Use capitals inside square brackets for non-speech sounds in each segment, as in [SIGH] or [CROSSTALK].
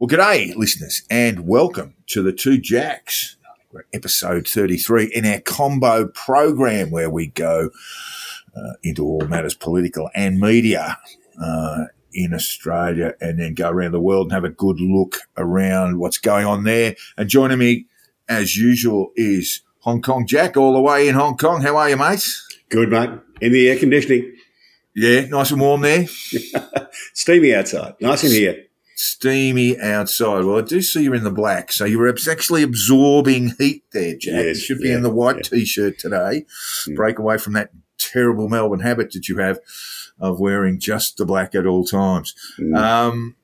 Well, g'day, listeners, and welcome to the Two Jacks, episode 33 in our combo program where we go uh, into all matters political and media uh, in Australia and then go around the world and have a good look around what's going on there. And joining me, as usual, is Hong Kong Jack, all the way in Hong Kong. How are you, mates? Good, mate. In the air conditioning. Yeah, nice and warm there. [LAUGHS] Steamy outside. Nice in here steamy outside. Well, I do see you're in the black, so you're actually absorbing heat there, Jack. Yes, you should be yeah, in the white yeah. t-shirt today. Mm. Break away from that terrible Melbourne habit that you have of wearing just the black at all times. Mm. Um,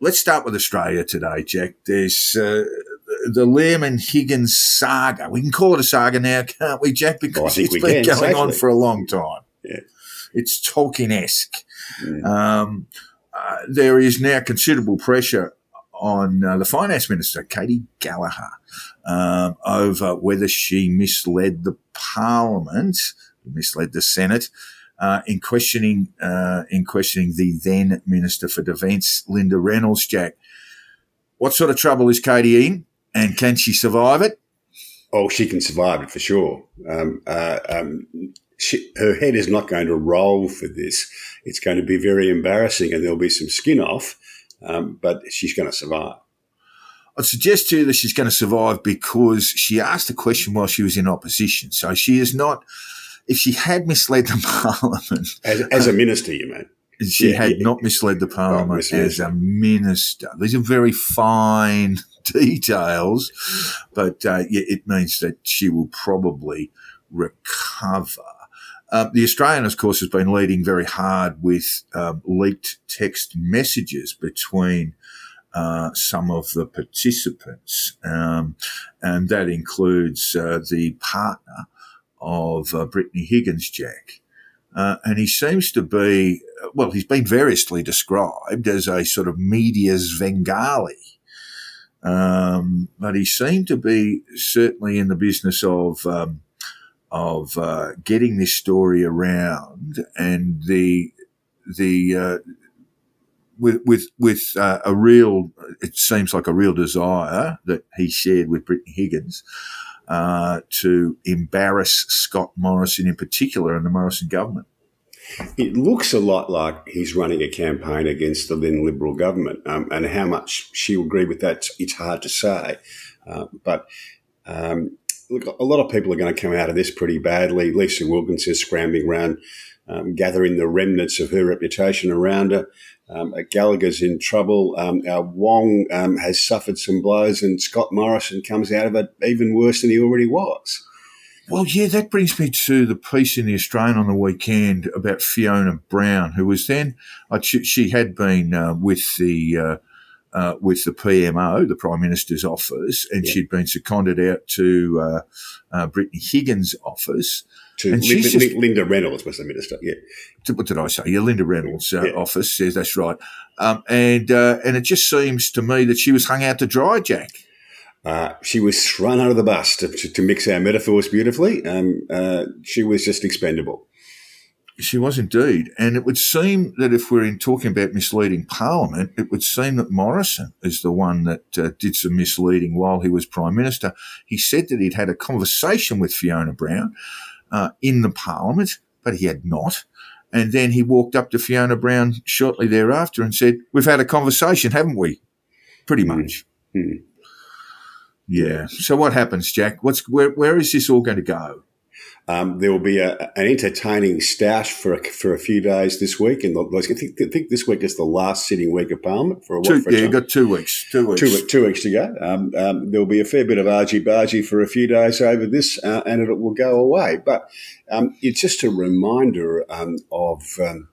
let's start with Australia today, Jack. There's uh, the Lehrmann and Higgins saga. We can call it a saga now, can't we, Jack? Because it's been can, going on for a long time. Yeah. It's Tolkien-esque. Mm. Um, uh, there is now considerable pressure on uh, the finance minister, Katy Gallagher, um, over whether she misled the parliament, misled the Senate, uh, in questioning uh, in questioning the then Minister for Defence, Linda Reynolds. Jack, what sort of trouble is Katy in, and can she survive it? Oh, she can survive it for sure. Um, uh, um, she, her head is not going to roll for this. It's going to be very embarrassing, and there'll be some skin off. Um, but she's going to survive. I'd suggest to you that she's going to survive because she asked a question while she was in opposition. So she is not, if she had misled the [LAUGHS] parliament, As, as a minister, you mean? she Yeah, had yeah. not misled the parliament misled. as a minister. These are very fine [LAUGHS] details, but uh, yeah, it means that she will probably recover. Um, the Australian, of course, has been leading very hard with um, leaked text messages between uh, some of the participants, um, and that includes uh, the partner of uh, Brittany Higgins, Jack. Uh, and he seems to be, well, he's been variously described as a sort of media Svengali. Um, but he seemed to be certainly in the business of, um, of uh, getting this story around and the, the, uh, with with with uh, a real, it seems like a real desire that he shared with Brittany Higgins uh, to embarrass Scott Morrison in particular and the Morrison government. It looks a lot like he's running a campaign against the then Liberal government, um, and how much she'll agree with that, it's hard to say. Uh, but um, look, a lot of people are going to come out of this pretty badly. Lisa Wilkinson is scrambling around, um, gathering the remnants of her reputation around her. Um, Gallagher's in trouble. Um, Wong um, has suffered some blows, and Scott Morrison comes out of it even worse than he already was. Well, yeah, that brings me to the piece in the Australian on the weekend about Fiona Brown, who was then uh, she, she had been uh, with the uh, uh, with the PMO, the Prime Minister's office, and Yeah. she'd been seconded out to uh, uh, Brittany Higgins' office. To And Lin- she's just- Linda Reynolds was the minister. Yeah, to- What did I say? Yeah, Linda Reynolds' uh, Yeah. office says that's right, um, and uh, and it just seems to me that she was hung out to dry, Jack. uh, she was thrown out of the bus to, to, to mix our metaphors beautifully. Um, uh, she was just expendable. She was indeed. And it would seem that if we're in talking about misleading Parliament, it would seem that Morrison is the one that uh, did some misleading while he was Prime Minister. He said that he'd had a conversation with Fiona Brown uh, in the Parliament, but he had not. And then he walked up to Fiona Brown shortly thereafter and said, We've had a conversation, haven't we? Pretty Hmm. much. Hmm. Yeah. So what happens, Jack? What's where, where is this all going to go? Um, there will be a, an entertaining stoush for a, for a few days this week, and I think, I think this week is the last sitting week of Parliament for a Two? For yeah, you've got two weeks. Two weeks. two, two weeks to go. Um, um, there will be a fair bit of argy bargy for a few days over this, uh, and it will go away. But um, it's just a reminder um, of um,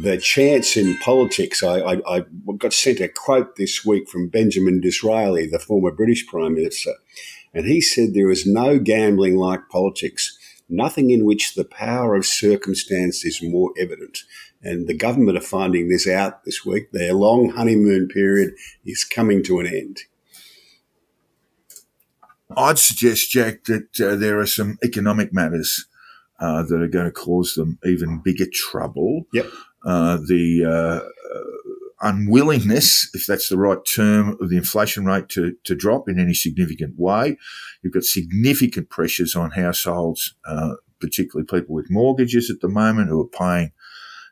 the chance in politics. I, I, I got sent a quote this week from Benjamin Disraeli, the former British Prime Minister. And he said there is no gambling like politics, nothing in which the power of circumstance is more evident. And the government are finding this out this week. Their long honeymoon period is coming to an end. I'd suggest, Jack, that uh, there are some economic matters uh, that are going to cause them even bigger trouble. Yep. Uh, the uh, unwillingness, if that's the right term, of the inflation rate to, to drop in any significant way. You've got significant pressures on households, uh, particularly people with mortgages at the moment who are paying,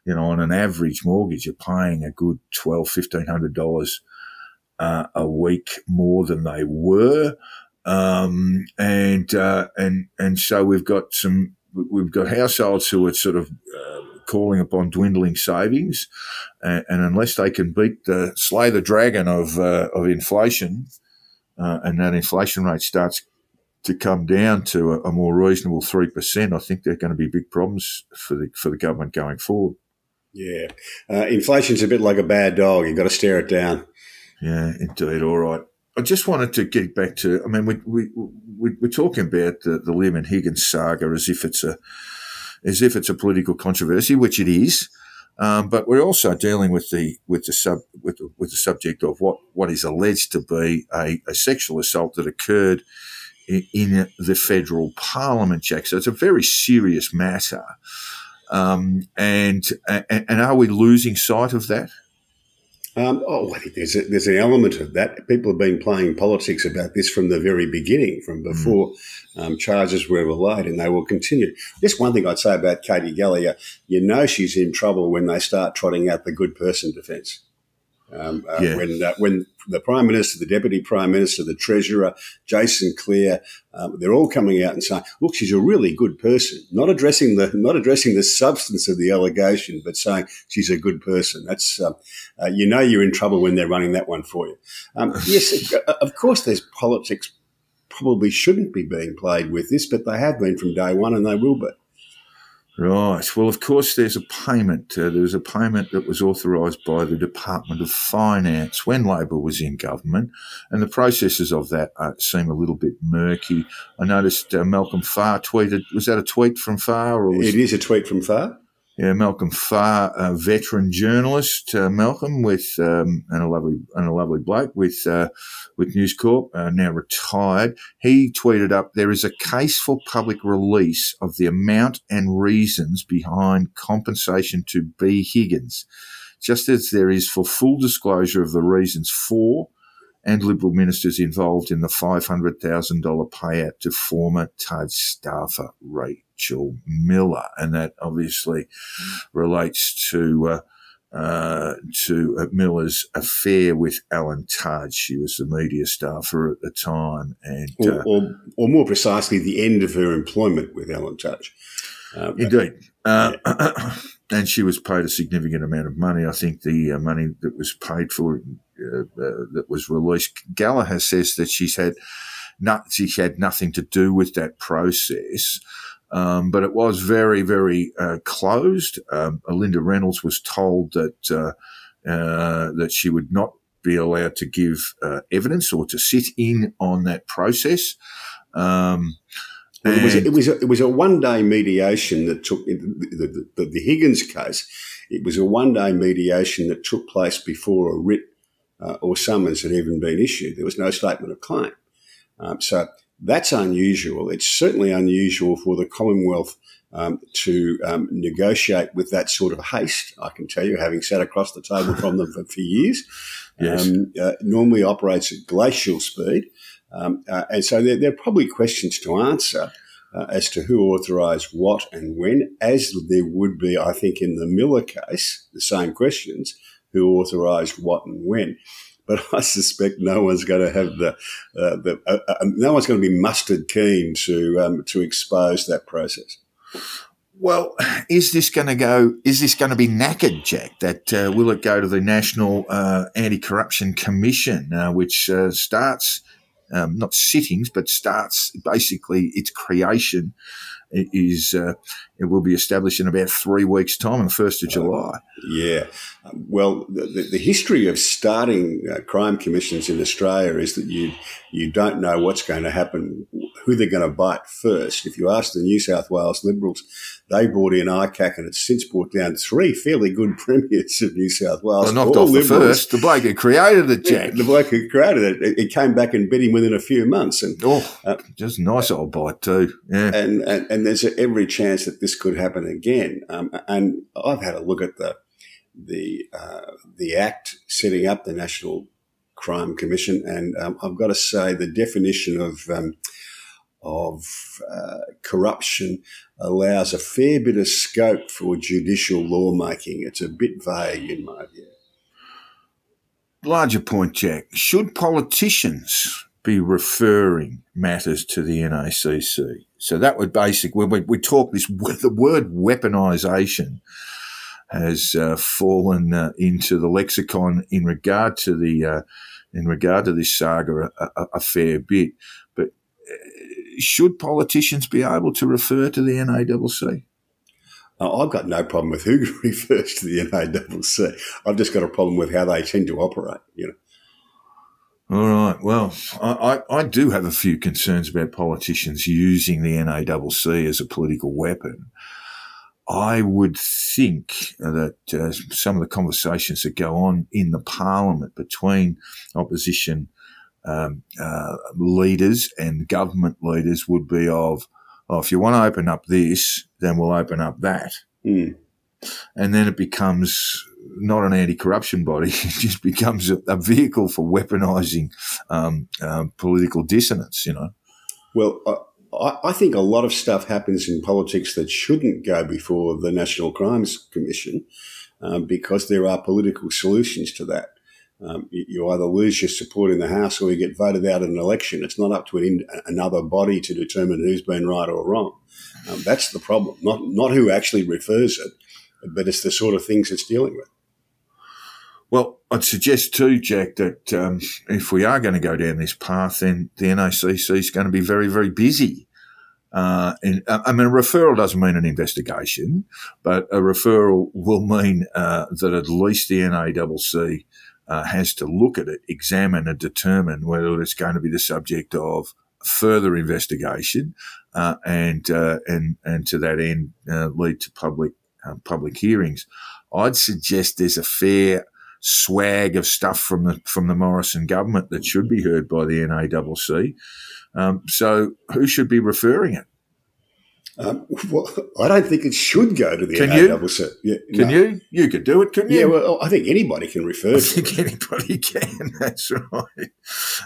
you know, on an average mortgage, you're paying a good twelve, fifteen hundred dollars uh, a week more than they were. Um, and, uh, and, and so we've got some, we've got households who are sort of, uh, calling upon dwindling savings. And, and, unless they can beat the, slay the dragon of, uh, of inflation, uh, and that inflation rate starts to come down to a, a more reasonable 3%, I think there are going to be big problems for the, for the government going forward. Yeah. Uh, inflation's a bit like a bad dog. You've got to stare it down. Yeah, indeed. All right. I just wanted to get back to. I mean, we we, we we're talking about the, the Lehrmann and Higgins saga as if it's a as if it's a political controversy, which it is. Um, but we're also dealing with the with the sub with the, with the subject of what, what is alleged to be a, a sexual assault that occurred in, in, the federal parliament, Jack. So it's a very serious matter. Um, and, and and are we losing sight of that? Um, oh, I think there's a, there's an element of that. People have been playing politics about this from the very beginning, from hmm. before mm. um, charges were ever laid, and they will continue. Just one thing I'd say about Katy Gallagher, you know she's in trouble when they start trotting out the good person defence. Um, uh, yeah. When uh, when the Prime Minister, the Deputy Prime Minister, the Treasurer, Jason Clare, um, they're all coming out and saying, "Look, she's a really good person." Not addressing the not addressing the substance of the allegation, but saying she's a good person. That's uh, uh, you know you're in trouble when they're running that one for you. Um, [LAUGHS] yes, uh, of course, there's politics. Probably shouldn't be being played with this, but they have been from day one, and they will be. Right. Well, of course, there's a payment. Uh, there was a payment that was authorised by the Department of Finance when Labor was in government, and the processes of that uh, seem a little bit murky. I noticed uh, Malcolm Farr tweeted. Was that a tweet from Farr? Or was, it is a tweet from Farr yeah, Malcolm Farr, a veteran journalist, uh, Malcolm, with um, and a lovely and a lovely bloke with uh, with News Corp, uh, now retired. He tweeted up, "There is a case for public release of the amount and reasons behind compensation to B Higgins, just as there is for full disclosure of the reasons for." And Liberal ministers involved in the $500,000 payout to former Tudge staffer Rachelle Miller, and that obviously relates to. Uh, uh, to uh, Miller's affair with Alan Tudge. She was the media staffer at the time, and or, uh, or, or more precisely, the end of her employment with Alan Tudge. Uh, indeed, uh, [CLEARS THROAT] and she was paid a significant amount of money. I think the uh, money that was paid for that was released. Gallagher says that she's had not, she had nothing to do with that process. Um, but it was very, very uh, closed. Um, Linda Reynolds was told that uh, uh, that she would not be allowed to give uh, evidence or to sit in on that process. Um, it was, a, it was a, it was a one day mediation that took the, the, the, the, Higgins case. It was a one day mediation that took place before a writ uh, or summons had even been issued. There was no statement of claim. Um, so that's unusual. It's certainly unusual for the Commonwealth um, to um, negotiate with that sort of haste. I can tell you, having sat across the table from them for, for years, [LAUGHS] yes. um, uh, normally operates at glacial speed. Um, uh, and so there, there, are probably questions to answer uh, as to who authorised what and when, as there would be, I think, in the Miller case, the same questions who authorised what and when but [LAUGHS] I suspect no one's going to have the, uh, the uh, uh, no one's going to be mustard keen to um, to expose that process. Well, is this going to go? Is this going to be knackered, Jack? That uh, will it go to the National uh, Anti-Corruption Commission, uh, which starts um, not sittings, but starts basically its creation is uh, it will be established in about three weeks' time, on the first of July. Yeah, well, the, the history of starting uh, crime commissions in Australia is that you you don't know what's going to happen, who they're going to bite first. If you ask the New South Wales Liberals, they brought in ICAC and it's since brought down three fairly good [LAUGHS] premiers of New South Wales. Well, knocked off Liberals. the first. The bloke who created it, Jack. The bloke who created it, it came back and bit him within a few months. And oh, uh, just nice old bite too. Yeah, and and, and there's every chance that this could happen again. Um, and I've had a look at the the uh, the act setting up the National Crime Commission, and um, I've got to say the definition of um, of uh, corruption allows a fair bit of scope for judicial lawmaking. It's a bit vague in my view. Larger point, Jack. Should politicians be referring matters to the NACC? So that would basically, we, we talk this, [LAUGHS] the word weaponisation has uh, fallen uh, into the lexicon in regard to the, uh, in regard to this saga a, a, a fair bit. But should politicians be able to refer to the NACC? I've got no problem with who [LAUGHS] refers to the NACC. I've just got a problem with how they tend to operate. You know. All right. Well, I, I, I do have a few concerns about politicians using the NACC as a political weapon. I would think that uh, some of the conversations that go on in the parliament between opposition um, uh, leaders and government leaders would be of, oh, if you want to open up this, then we'll open up that. Mm. And then it becomes not an anti-corruption body; [LAUGHS] it just becomes a, a vehicle for weaponising um, uh, political dissonance. You know. Well, I, I, think a lot of stuff happens in politics that shouldn't go before the National Crimes Commission um, because there are political solutions to that. Um, you, you, either lose your support in the House or you get voted out in an election. It's not up to an, another body to determine who's been right or wrong. Um, that's the problem. Not not who actually refers it, but it's the sort of things it's dealing with. Well, I'd suggest too, Jack, that um, if we are going to go down this path, then the NACC is going to be very, very busy. Uh, and, I mean, a referral doesn't mean an investigation, but a referral will mean uh, that at least the NACC uh, has to look at it, examine and determine whether it's going to be the subject of further investigation, uh, and uh, and and to that end uh, lead to public um, public hearings. I'd suggest there's a fair swag of stuff from the from the Morrison government that should be heard by the NACC. Um, so who should be referring it? Um, well, I don't think it should go to the can NACC. You? Yeah, can no. you? You could do it, couldn't you? Yeah, well, I think anybody can refer. To it I think it. anybody [LAUGHS] can. That's right.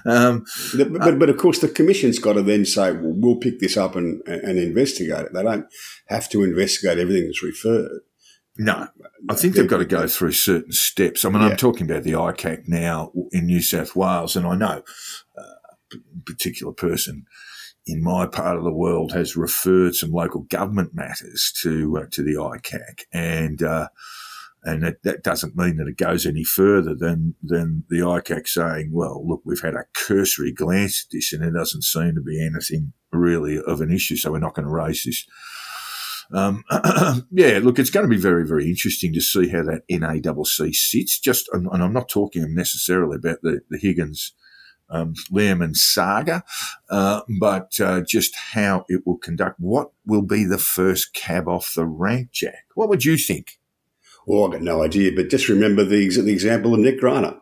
Um, but, but, but, of course, the commission's got to then say, well, we'll pick this up and, and investigate it. They don't have to investigate everything that's referred. No, I think they've got to go through certain steps. I mean, yeah. I'm talking about the ICAC now in New South Wales, and I know uh, a particular person in my part of the world has referred some local government matters to uh, to the ICAC, and uh, and that, that doesn't mean that it goes any further than than the ICAC saying, well, look, we've had a cursory glance at this, and there doesn't seem to be anything really of an issue, so we're not going to raise this. Um, [CLEARS THROAT] yeah, look, it's going to be very, very interesting to see how that NACC sits. Just, and, I'm not talking necessarily about the, the Higgins um, Lehrmann saga, uh, but uh, just how it will conduct. What will be the first cab off the rank, Jack? What would you think? Well, I've got no idea, but just remember the, the example of Nick Greiner.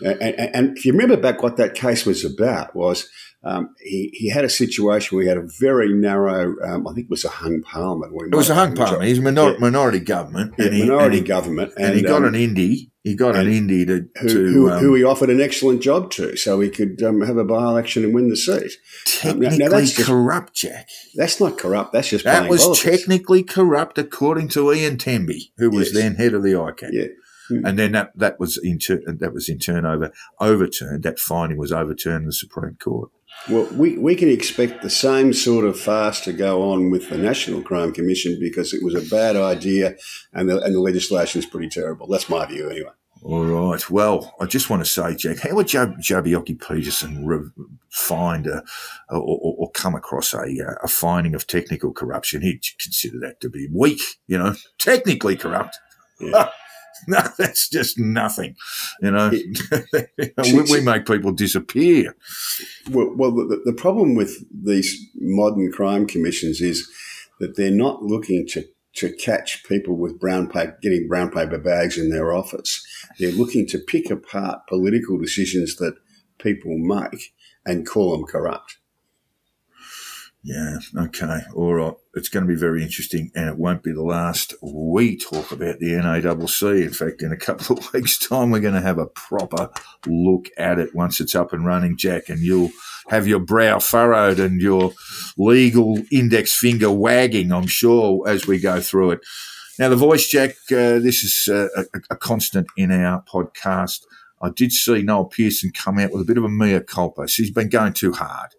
And, and, and, if you remember back what that case was about was um, he, he had a situation where he had a very narrow, um, I think it was a hung parliament. It was a hung parliament. He's minor- yeah. minority government. Yeah, and he, minority and he, government. And, and, he got um, an indie. He got an indie to who, to, who, um, who, he offered an excellent job to, so he could um, have a by election and win the seat. Technically now, now that's just, corrupt, Jack. That's not corrupt. That's just that was politics. technically corrupt, according to Ian Temby, who was yes. then head of the ICAC. Yeah. Hmm. And then that, that was in turn, that was in turn over overturned. That finding was overturned in the Supreme Court. Well, we, we can expect the same sort of farce to go on with the National Crime Commission because it was a bad idea and the, and the legislation is pretty terrible. That's my view, anyway. All right. Well, I just want to say, Jack, how would Joe, Joh Bjelke-Petersen re- find a, or, or, or come across a, uh, a finding of technical corruption? He'd consider that to be weak, you know, technically corrupt. Yeah. [LAUGHS] [LAUGHS] no, that's just nothing. You know, [LAUGHS] we, we make people disappear. Well, well the, the problem with these modern crime commissions is that they're not looking to to catch people with brown paper, getting brown paper bags in their office. They're looking to pick apart political decisions that people make and call them corrupt. Yeah, okay, all right. It's going to be very interesting, and it won't be the last we talk about the NACC. In fact, in a couple of [LAUGHS] weeks' time, we're going to have a proper look at it once it's up and running, Jack, and you'll have your brow furrowed and your legal index finger wagging, I'm sure, as we go through it. Now, the voice, Jack, uh, this is uh, a, a constant in our podcast. I did see Noel Pearson come out with a bit of a mea culpa. So he's been going too hard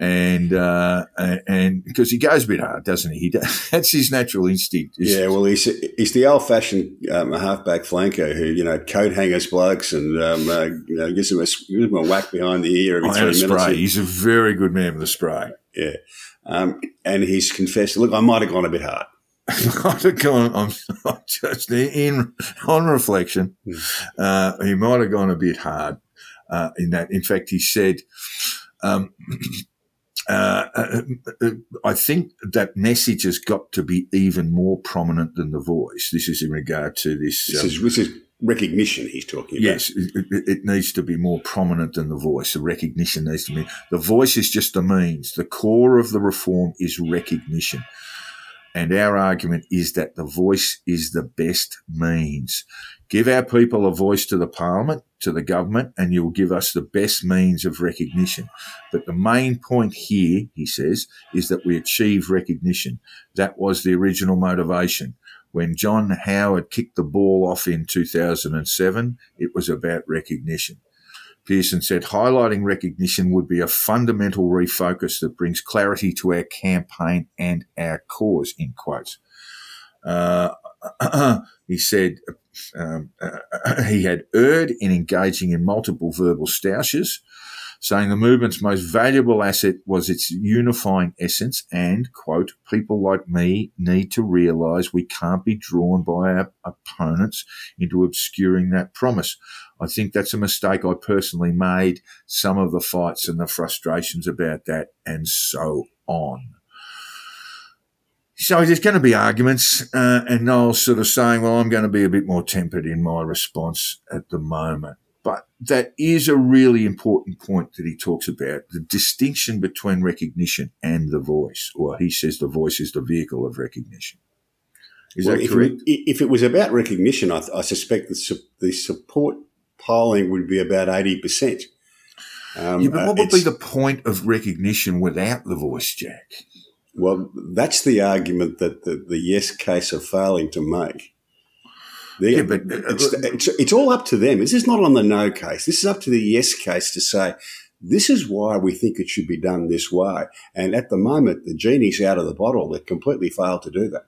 and uh, and because he goes a bit hard, doesn't he? he does, [LAUGHS] that's his natural instinct. Yeah, well, he's he's the old fashioned um, halfback flanker who you know coat hangers blokes and um, uh, you know gives him, a, gives him a whack behind the ear every oh, three minutes. Spray. He's a very good man with a spray. Yeah, um, and he's confessed. Look, I might have gone a bit hard. [LAUGHS] might have gone. I'm, I'm just in on reflection. Hmm. Uh, he might have gone a bit hard uh, in that. In fact, he said. Um, uh, uh, uh, I think that message has got to be even more prominent than the voice. This is in regard to this. This, um, is, this is recognition he's talking about. Yes, it, it, it, needs to be more prominent than the voice. The recognition needs to be. The voice is just a means. The core of the reform is recognition. And our argument is that the voice is the best means. Give our people a voice to the parliament, to the government, and you'll give us the best means of recognition. But the main point here, he says, is that we achieve recognition. That was the original motivation. When John Howard kicked the ball off in 2007, it was about recognition. Pearson said highlighting recognition would be a fundamental refocus that brings clarity to our campaign and our cause, in quotes. Uh, [CLEARS THROAT] he said um, uh, [CLEARS THROAT] he had erred in engaging in multiple verbal stoushes, saying the movement's most valuable asset was its unifying essence and, quote, people like me need to realise we can't be drawn by our opponents into obscuring that promise. I think that's a mistake I personally made, some of the fights and the frustrations about that, and so on. So there's going to be arguments, uh, and Noel's sort of saying, well, I'm going to be a bit more tempered in my response at the moment. But that is a really important point that he talks about the distinction between recognition and the voice, or he says the voice is the vehicle of recognition. Is well, that if correct? It, if it was about recognition, I, I suspect the, su- the support polling would be about 80%. Um, yeah, but uh, what would be the point of recognition without the voice, Jack? Well, that's the argument that the, the yes case are failing to make. They- Yeah, but, it's, it's, it's all up to them. This is not on the no case. This is up to the yes case to say, this is why we think it should be done this way. And at the moment, the genie's out of the bottle. They've completely failed to do that.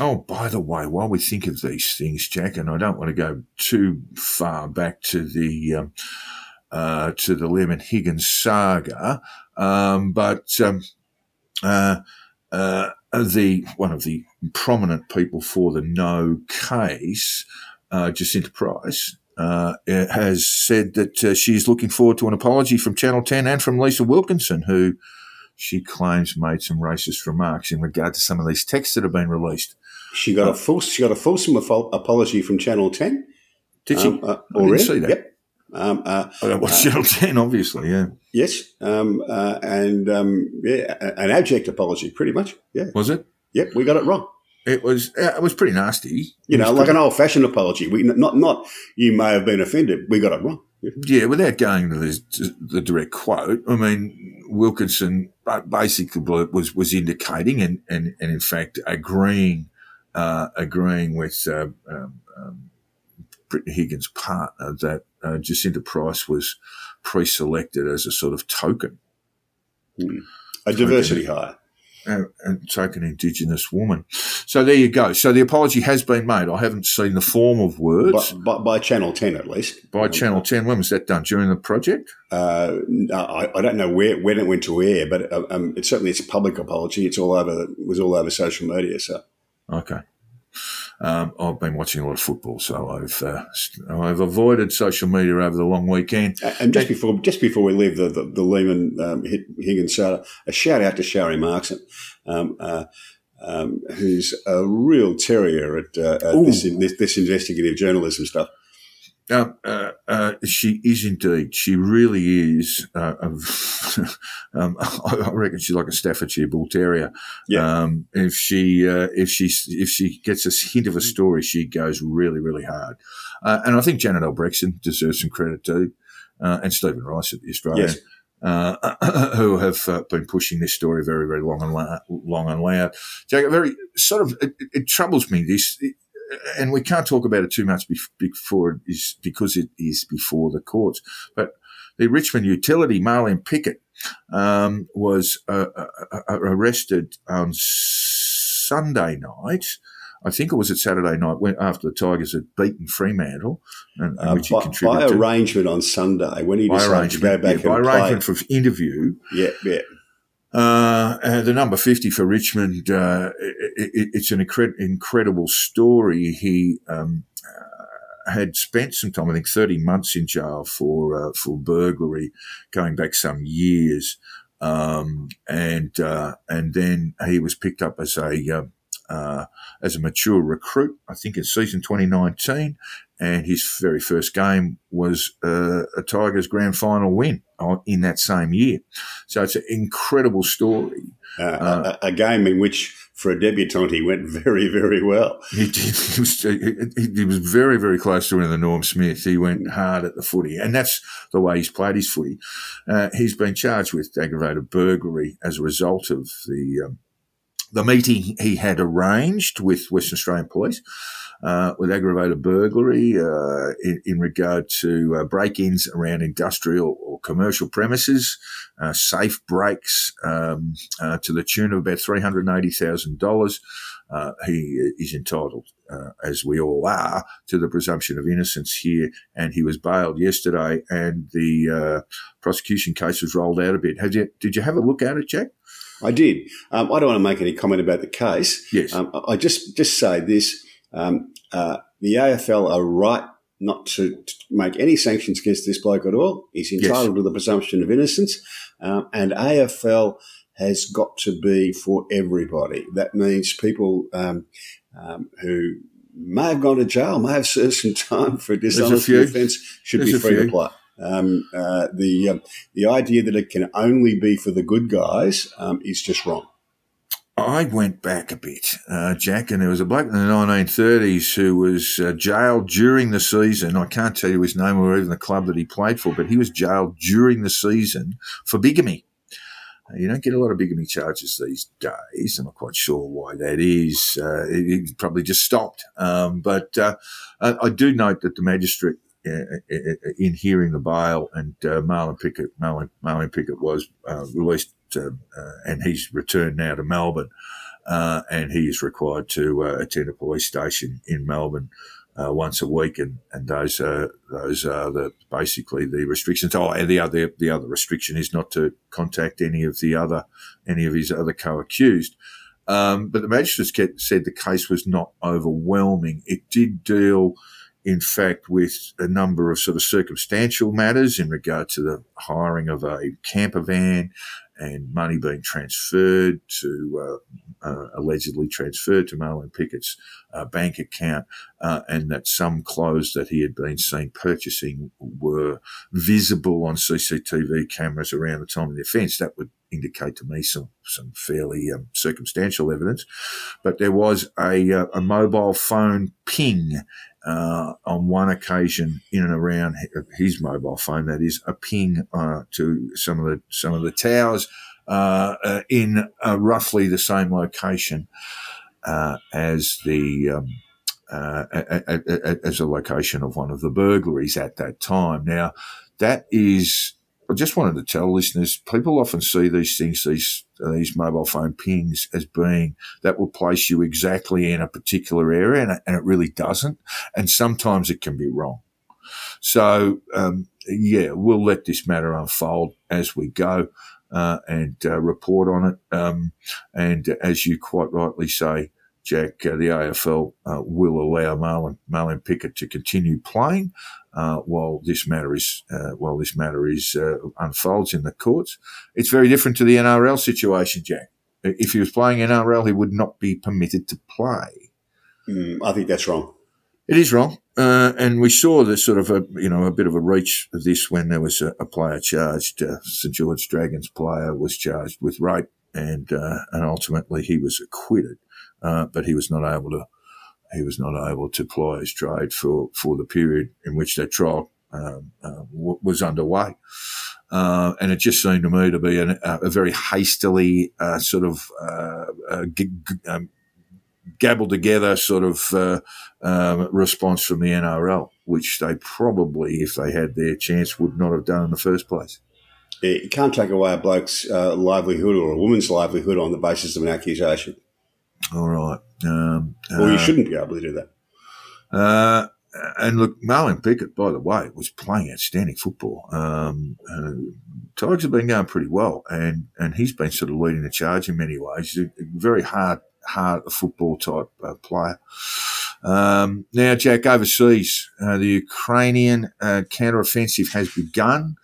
Oh, by the way, while we think of these things, Jack, and I don't want to go too far back to the um, uh, to the Lehrmann Higgins saga, um, but um, uh, uh, the one of the prominent people for the no case, uh, Jacinta Price, uh, has said that uh, she's looking forward to an apology from Channel 10 and from Lisa Wilkinson, who she claims made some racist remarks in regard to some of these texts that have been released. She got a full, she got a fulsome apology from Channel 10. Did she? um, uh, I didn't already. see that. Yep. Um, uh, Oh, that was Channel 10, obviously, yeah. yes. Um, uh, and um, yeah, an abject apology, pretty much. Yeah. Was it? Yep. We got it wrong. It was. Uh, it was pretty nasty. You know, like pretty- an old fashioned apology. We not not you may have been offended. We got it wrong. Yeah, without going to the, the direct quote, I mean, Wilkinson basically was was indicating and, and, and in fact agreeing uh, agreeing with uh, um, um, Brittany Higgins' partner that uh, Jacinta Price was pre-selected as a sort of token. A diversity hire. A, a token Indigenous woman. So there you go. So the apology has been made. I haven't seen the form of words by, by, by Channel 10 at least. by Channel 10. When was that done? During the project? Uh, I, I don't know where when it went to air, but uh, um, it certainly it's a public apology. It's all over. It was all over social media. So Okay. Um, I've been watching a lot of football, so I've uh, I've avoided social media over the long weekend. And just before just before we leave the the, the Lehrmann um, Higgins saga, a shout out to Sharri Markson, um, uh, um, who's a real terrier at, uh, at this, this, this investigative journalism stuff. Um, uh, uh, she is indeed. She really is. Uh, um, [LAUGHS] [LAUGHS] I reckon she's like a Staffordshire Bull Terrier. Yeah. Um, if she uh, if she if she gets a hint of a story, she goes really really hard. Uh, and I think Janet Albrechtsen deserves some credit too, uh, and Stephen Rice at the Australian. Yes. Uh, [CLEARS THROAT] who have uh, been pushing this story very, very long and loud, long and loud. Jack, very sort of it, it troubles me this, and we can't talk about it too much before it is because it is before the courts. But the Richmond utility, Marlon Pickett, um, was uh, uh, uh, arrested on Sunday night. I think it was at Saturday night when after the Tigers had beaten Fremantle, and, Uh, which he by, by contributed to. arrangement on Sunday when he decided to go back yeah, by and play. arrangement for interview, Yeah, yeah. Uh, the number 50 for Richmond, uh, it, it, it's an incred- incredible story. He um, uh, had spent some time, I think 30 months in jail for, uh, for burglary, going back some years. Um, and, uh, and then he was picked up as a, uh, uh, as a mature recruit, I think in season 2019. And his very first game was uh, a Tigers grand final win in that same year. So it's an incredible story. Uh, a, a game in which, for a debutant, he went very, very well. He did. He was, he, he was very, very close to winning the Norm Smith. He went hard at the footy, and that's the way he's played his footy. Uh, he's been charged with aggravated burglary as a result of the um, the meeting he had arranged with Western Australian Police. Uh, with aggravated burglary uh, in, in regard to uh, break-ins around industrial or commercial premises, uh, safe breaks um, uh, to the tune of about three hundred eighty thousand dollars. Uh, he is entitled, uh, as we all are, to the presumption of innocence here. And he was bailed yesterday, and the uh, prosecution case was rolled out a bit. Have you? Did you have a look at it, Jack? I did. Um, I don't want to make any comment about the case. Yes. Um, I just just say this: um, uh, the AFL are right not to, to make any sanctions against this bloke at all. He's entitled to the presumption of innocence, um, and AFL has got to be for everybody. That means people um, um, who may have gone to jail, may have served some time for a dishonesty offence, should There's be free to play. Um, uh, the um, the idea that it can only be for the good guys um, is just wrong. I went back a bit, uh, Jack, and there was a bloke in the 1930s who was uh, jailed during the season. I can't tell you his name or even the club that he played for, but he was jailed during the season for bigamy. Uh, You don't get a lot of bigamy charges these days. I'm not quite sure why that is. Uh, it, it probably just stopped. Um, but uh, I, do note that the magistrate, uh, in hearing the bail, and Marlon Pickett, Marlon, Marlon Pickett was released, and he's returned now to Melbourne, uh, and he is required to uh, attend a police station in Melbourne. Uh, once a week, and and those are those are the basically the restrictions. Oh, and the other the other restriction is not to contact any of the other any of his other co-accused. Um, but the magistrates ke- said the case was not overwhelming. It did deal, in fact, with a number of sort of circumstantial matters in regard to the hiring of a camper van and money being transferred to, uh, uh, allegedly transferred to Marlon Pickett's uh, bank account, uh, and that some clothes that he had been seen purchasing were visible on CCTV cameras around the time of the offence. That would indicate to me some some fairly um, circumstantial evidence. But there was a, uh, a mobile phone ping uh, on one occasion in and around his mobile phone. That is a ping uh, to some of the some of the towers uh, uh, in uh, roughly the same location uh, as the. Um, uh, a- a- a- as a location of one of the burglaries at that time. Now, that is I just wanted to tell listeners, people often see these things, these these mobile phone pings, as being that will place you exactly in a particular area, and, and it really doesn't. And sometimes it can be wrong. So um, yeah, we'll let this matter unfold as we go. Uh, and uh, report on it. Um, and as you quite rightly say, Jack, uh, the AFL uh, will allow Marlon, Marlon Pickett to continue playing uh, while this matter is uh, while this matter is unfolds in the courts. It's very different to the NRL situation, Jack. If he was playing NRL, he would not be permitted to play. Mm, I think that's wrong. It is wrong, uh, and we saw the sort of a you know a bit of a reach of this when there was a, a player charged. Uh, St George Dragons player was charged with rape, and uh, and ultimately he was acquitted, but he was not able to he was not able to ply his trade for, for the period in which that trial um, uh, w- was underway. Uh, and it just seemed to me to be an, a, a very hastily uh, sort of uh, uh, g- g- um, gabbled together sort of uh, um, response from the NRL, which they probably, if they had their chance, would not have done in the first place. You can't take away a bloke's livelihood or a woman's livelihood on the basis of an accusation. All right. Um, well, you uh, shouldn't be able to do that. Uh, and look, Marlon Pickett, by the way, was playing outstanding football. Um, uh, Tigers have been going pretty well, and, and he's been sort of leading the charge in many ways. Very hard, hard football type uh, player. Um, now, Jack, overseas, uh, the Ukrainian uh, counteroffensive has begun.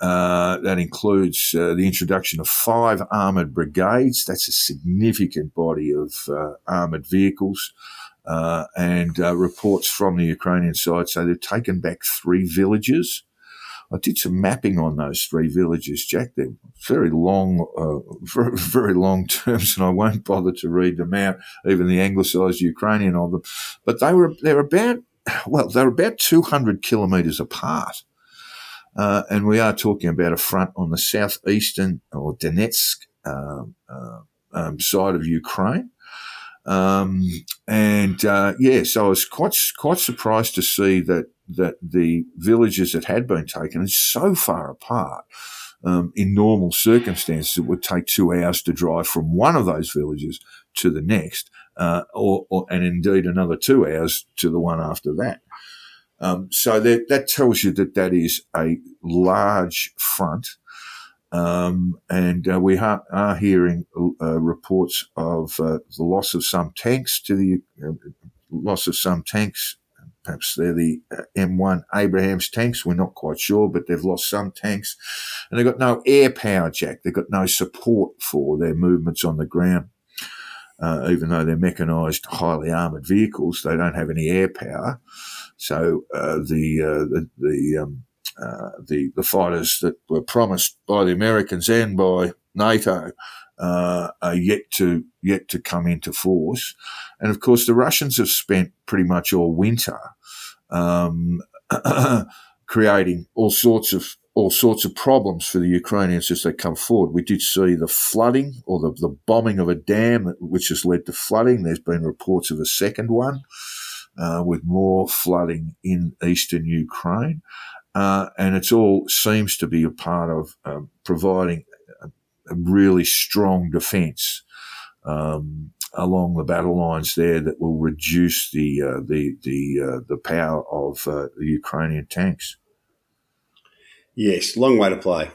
Uh, that includes uh, the introduction of five armoured brigades. That's a significant body of uh, armoured vehicles. Uh, and uh, reports from the Ukrainian side say they've taken back three villages. I did some mapping on those three villages, Jack. They're very long, [LAUGHS] very, very long terms, and I won't bother to read them out, even the anglicised Ukrainian of them. But they were they're about well, they're about 200 kilometres apart. Uh, and we are talking about a front on the southeastern or Donetsk uh, uh, um, side of Ukraine. Um, and uh, yeah, so I was quite quite surprised to see that that the villages that had been taken are so far apart. Um, in normal circumstances, it would take two hours to drive from one of those villages to the next, uh, or, or, and indeed another two hours to the one after that. Um, so that, that tells you that that is a large front. Um, and uh, we ha- are hearing uh, reports of uh, the loss of some tanks to the uh, loss of some tanks. Perhaps they're the uh, M1 Abrams tanks. We're not quite sure, but they've lost some tanks, and they've got no air power, Jack. They've got no support for their movements on the ground. Uh, even though they're mechanised, highly armoured vehicles, they don't have any air power. So uh, the, uh, the the, um, the the fighters that were promised by the Americans and by NATO uh, are yet to yet to come into force, and of course the Russians have spent pretty much all winter um, [CLEARS THROAT] creating all sorts of all sorts of problems for the Ukrainians as they come forward. We did see the flooding or the, the bombing of a dam, which has led to flooding. There's been reports of a second one uh, with more flooding in eastern Ukraine. Uh, and it all seems to be a part of um, providing a, really strong defence um, along the battle lines there that will reduce the uh, the the uh, the power of uh, the Ukrainian tanks. Yes, long way to play.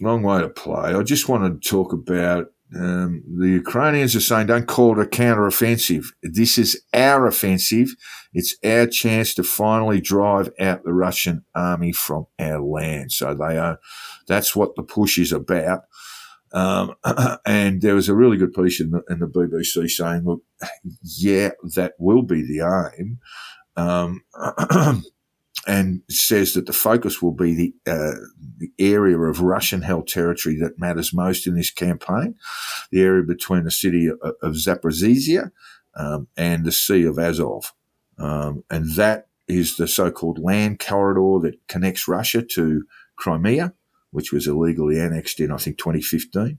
Long way to play. I just want to talk about um, the Ukrainians are saying, don't call it a counter-offensive. This is our offensive. It's our chance to finally drive out the Russian army from our land. So they are, that's what the push is about. Um, [CLEARS THROAT] and there was a really good piece in the, in the BBC saying, look, yeah, that will be the aim. Um, [CLEARS THROAT] and says that the focus will be the, uh, the area of Russian held territory that matters most in this campaign, the area between the city of, of Zaporizhia um, and the Sea of Azov. Um, and that is the so called land corridor that connects Russia to Crimea, which was illegally annexed in, I think, 2015.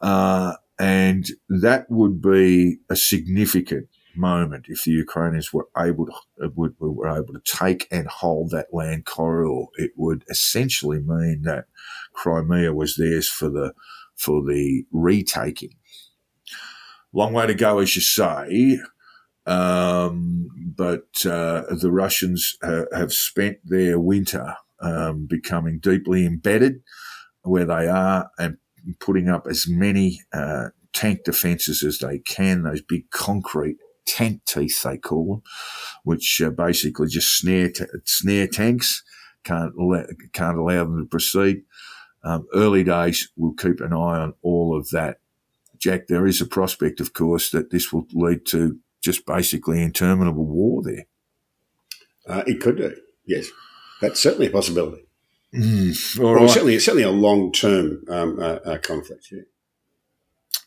Uh, and that would be a significant moment if the Ukrainians were able to would, were able to take and hold that land corridor. It would essentially mean that Crimea was theirs for the for the retaking. Long way to go, as you say. Um, but uh, the Russians uh, have spent their winter um, becoming deeply embedded where they are and putting up as many uh, tank defences as they can, those big concrete tank teeth, they call them, which uh, basically just snare, t- snare tanks, can't, let, can't allow them to proceed. Um, early days, we'll keep an eye on all of that. Jack, there is a prospect, of course, that this will lead to just basically interminable war there. Uh, it could do, yes. That's certainly a possibility. Mm, or right. certainly, certainly a long term um, uh, uh, conflict. Yeah.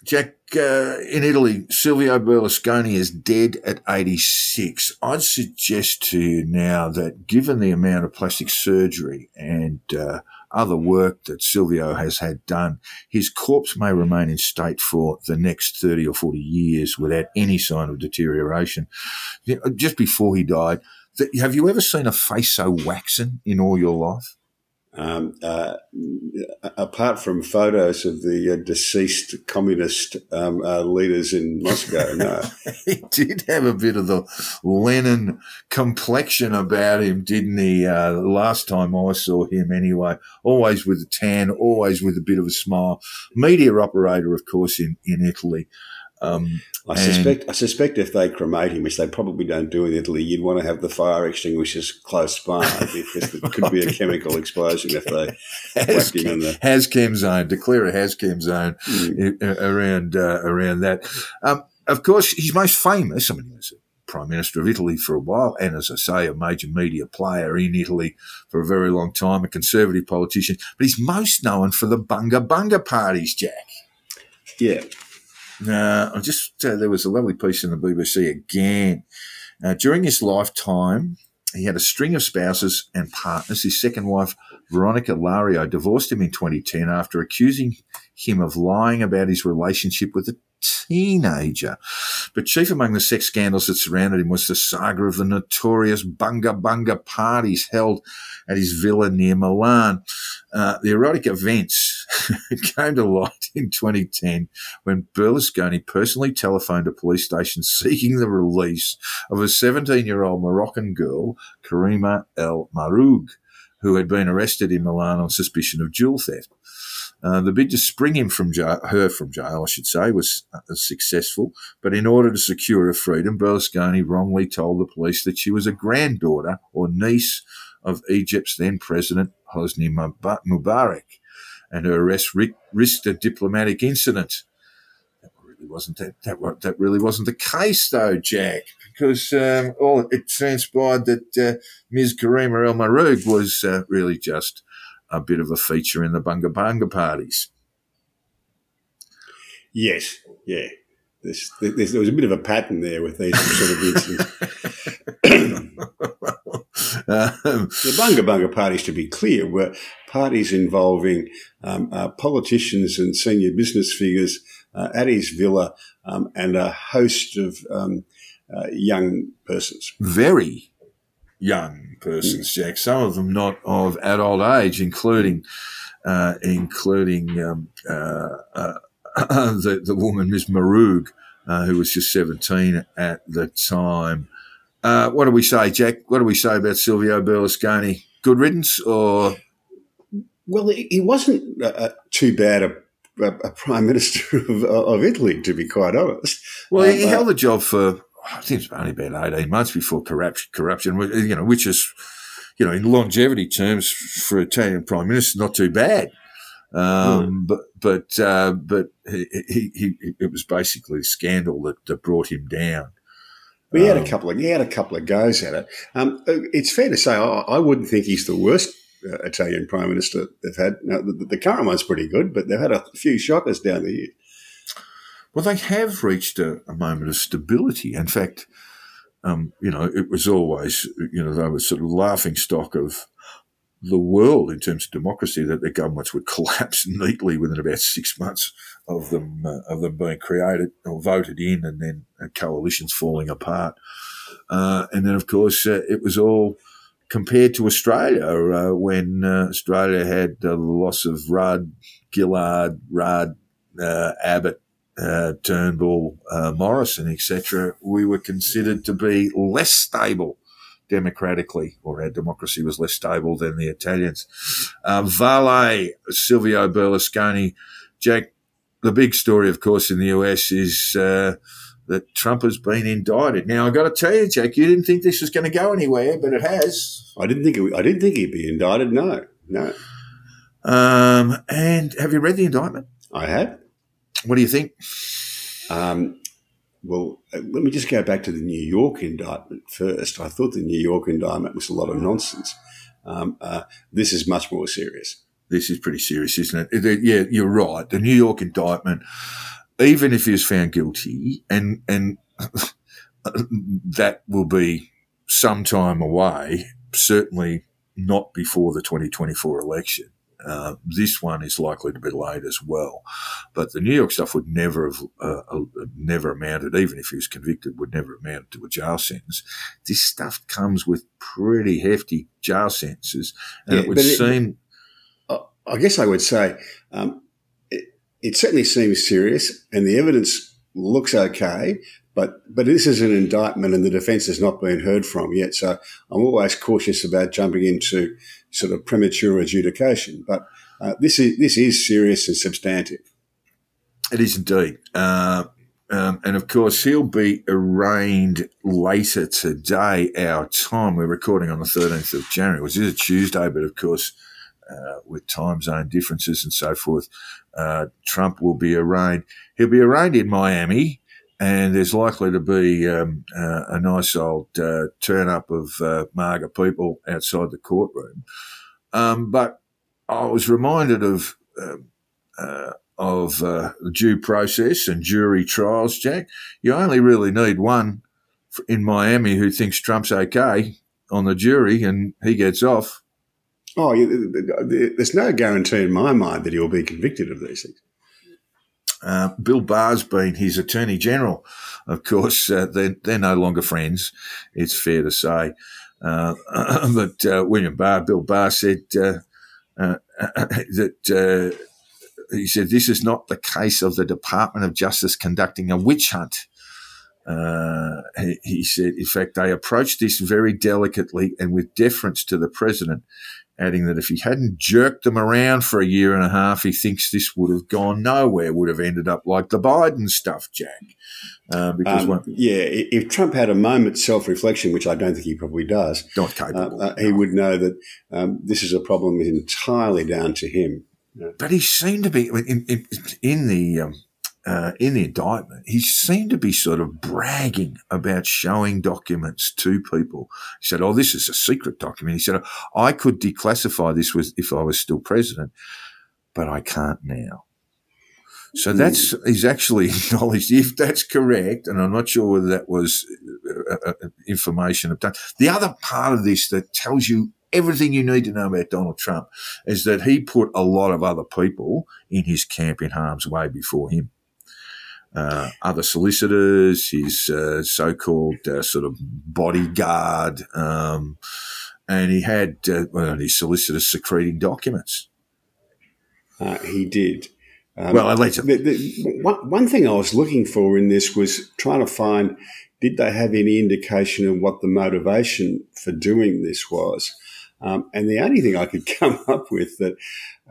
Jack, uh, in Italy, Silvio Berlusconi is dead at 86. I'd suggest to you now that given the amount of plastic surgery and uh, other work that Silvio has had done, his corpse may remain in state for the next 30 or 40 years without any sign of deterioration. Just before he died, have you ever seen a face so waxen in all your life? Um, uh, apart from photos of the uh, deceased communist um, uh, leaders in Moscow, [LAUGHS] no. he did have a bit of the Lenin complexion about him, didn't he? Uh, last time I saw him, anyway. Always with a tan, always with a bit of a smile. Media operator, of course, in, in Italy. Um, I suspect. I suspect if they cremate him, which they probably don't do in Italy, you'd want to have the fire extinguishers close by [LAUGHS] because there could be a chemical explosion if they [LAUGHS] whacked him in the HazChem zone. Declare a HazChem zone mm. around uh, around that. Um, of course, he's most famous. I mean, he was prime minister of Italy for a while, and as I say, a major media player in Italy for a very long time, a conservative politician. But he's most known for the bunga bunga parties, Jack. Yeah, uh, I just uh, there was a lovely piece in the BBC again. Uh, during his lifetime, he had a string of spouses and partners. His second wife, Veronica Lario, divorced him in 2010 after accusing him of lying about his relationship with a teenager. But chief among the sex scandals that surrounded him was the saga of the notorious Bunga Bunga parties held at his villa near Milan. Uh, the erotic events [LAUGHS] came to light in 2010 when Berlusconi personally telephoned a police station seeking the release of a 17 year old Moroccan girl, Karima El Mahroug, who had been arrested in Milan on suspicion of jewel theft. Uh, the bid to spring him from jail, her from jail, I should say, was uh, successful. But in order to secure her freedom, Berlusconi wrongly told the police that she was a granddaughter or niece of Egypt's then president Hosni Mubarak, and her arrest risked a diplomatic incident. That really wasn't that, that, that really wasn't the case, though, Jack, because um, all it transpired that uh, Ms. Karima El Mahroug was uh, really just a bit of a feature in the Bunga Bunga parties. Yes, yeah. There's, there's, there was a bit of a pattern there with these sort of incidents. um, [LAUGHS] the Bunga Bunga parties, to be clear, were parties involving um, uh, politicians and senior business figures uh, at his villa um, and a host of um, uh, young persons. Very young persons, Jack. Some of them not of adult age, including uh, including um, uh, uh, [COUGHS] the the woman Miss Mahroug, uh, who was just seventeen at the time. Uh, what do we say, Jack? What do we say about Silvio Berlusconi? Good riddance, or well, he wasn't uh, too bad a a prime minister [LAUGHS] of, of, Italy, to be quite honest. Well, he um, held the job for I think it's only about 18 months before corruption, corruption, you know, which is, you know, in longevity terms for Italian prime minister, not too bad. Um, mm. but, but, uh, but he, he, he, it was basically a scandal that, that brought him down. He had a um, couple of he had a couple of goes at it. Um, it's fair to say I, I, wouldn't think he's the worst uh, Italian prime minister they've had. Now, the, the, current one's pretty good, but they've had a few shockers down the year. Well, they have reached a, a moment of stability. In fact, um, you know, it was always, you know, they were sort of laughing stock of the world in terms of democracy that their governments would [LAUGHS] collapse neatly within about six months of them uh, of them being created or voted in, and then coalitions falling apart. Uh, and then, of course, uh, it was all compared to Australia uh, when uh, Australia had the loss of Rudd, Gillard, Rudd, uh, Abbott, Turnbull, Morrison, etc. We were considered to be less stable democratically, or our democracy was less stable than the Italians. Uh, Vale, Silvio Berlusconi, Jack. The big story, of course, in the US is uh, that Trump has been indicted. Now, I've got to tell you, Jack, you didn't think this was going to go anywhere, but it has. I didn't think it, I didn't think he'd be indicted. No, no. Um, and have you read the indictment? I have. What do you think? Um, well, uh, let me just go back to the New York indictment first. I thought the New York indictment was a lot of nonsense. Um, uh, this is much more serious. This is pretty serious, isn't it? Yeah, you're right. The New York indictment, even if he is found guilty, and and [LAUGHS] that will be some time away, certainly not before the 2024 election. Uh, this one is likely to be late as well. But the New York stuff would never have, uh, uh, never amounted, even if he was convicted, would never amount to a jail sentence. This stuff comes with pretty hefty jail sentences. And yeah, it would seem. I guess I would say um, it, it certainly seems serious and the evidence looks okay, but but this is an indictment, and the defence has not been heard from yet. So I'm always cautious about jumping into sort of premature adjudication. But uh, this is this is serious and substantive. It is indeed. Uh, um, and of course, he'll be arraigned later today, our time. We're recording on the 13th of January, which is a Tuesday, but of course, uh, with time zone differences and so forth, uh, Trump will be arraigned. He'll be arraigned in Miami and there's likely to be um, uh, a nice old uh, turn up of uh, MAGA people outside the courtroom. Um, but I was reminded of um, uh, of uh, due process and jury trials, Jack. You only really need one in Miami who thinks Trump's okay on the jury, and he gets off. Oh, there's no guarantee in my mind that he'll be convicted of these things. Uh, Bill Barr's been his Attorney General. Of course, uh, they're, they're no longer friends, it's fair to say. Uh, [CLEARS THROAT] but uh, William Barr, Bill Barr said uh, [COUGHS] that he said this is not the case of the Department of Justice conducting a witch hunt. He, he said, in fact, they approached this very delicately and with deference to the president adding that if he hadn't jerked them around for a year and a half, he thinks this would have gone nowhere, would have ended up like the Biden stuff, Jack. Uh, because um, one, yeah, if Trump had a moment's self-reflection, which I don't think he probably does, not capable, uh, uh, he would know that um, this is a problem entirely down to him. But he seemed to be in, in, in the um, uh, in the indictment, he seemed to be sort of bragging about showing documents to people. He said, "Oh, this is a secret document." He said, "I could declassify this with if I was still president, but I can't now." So hmm. that's he's actually [LAUGHS] acknowledged if that's correct, and I'm not sure whether that was uh, uh, uh, information obtained. The other part of this that tells you everything you need to know about Donald Trump is that he put a lot of other people in his camp in harm's way before him uh, other solicitors, his uh, so-called uh, sort of bodyguard, um, and he had uh, well, his solicitors secreting documents. Uh, he did. Um, well, later. The, the, one, one thing I was looking for in this was trying to find did they have any indication of what the motivation for doing this was? Um, and the only thing I could [LAUGHS] come up with that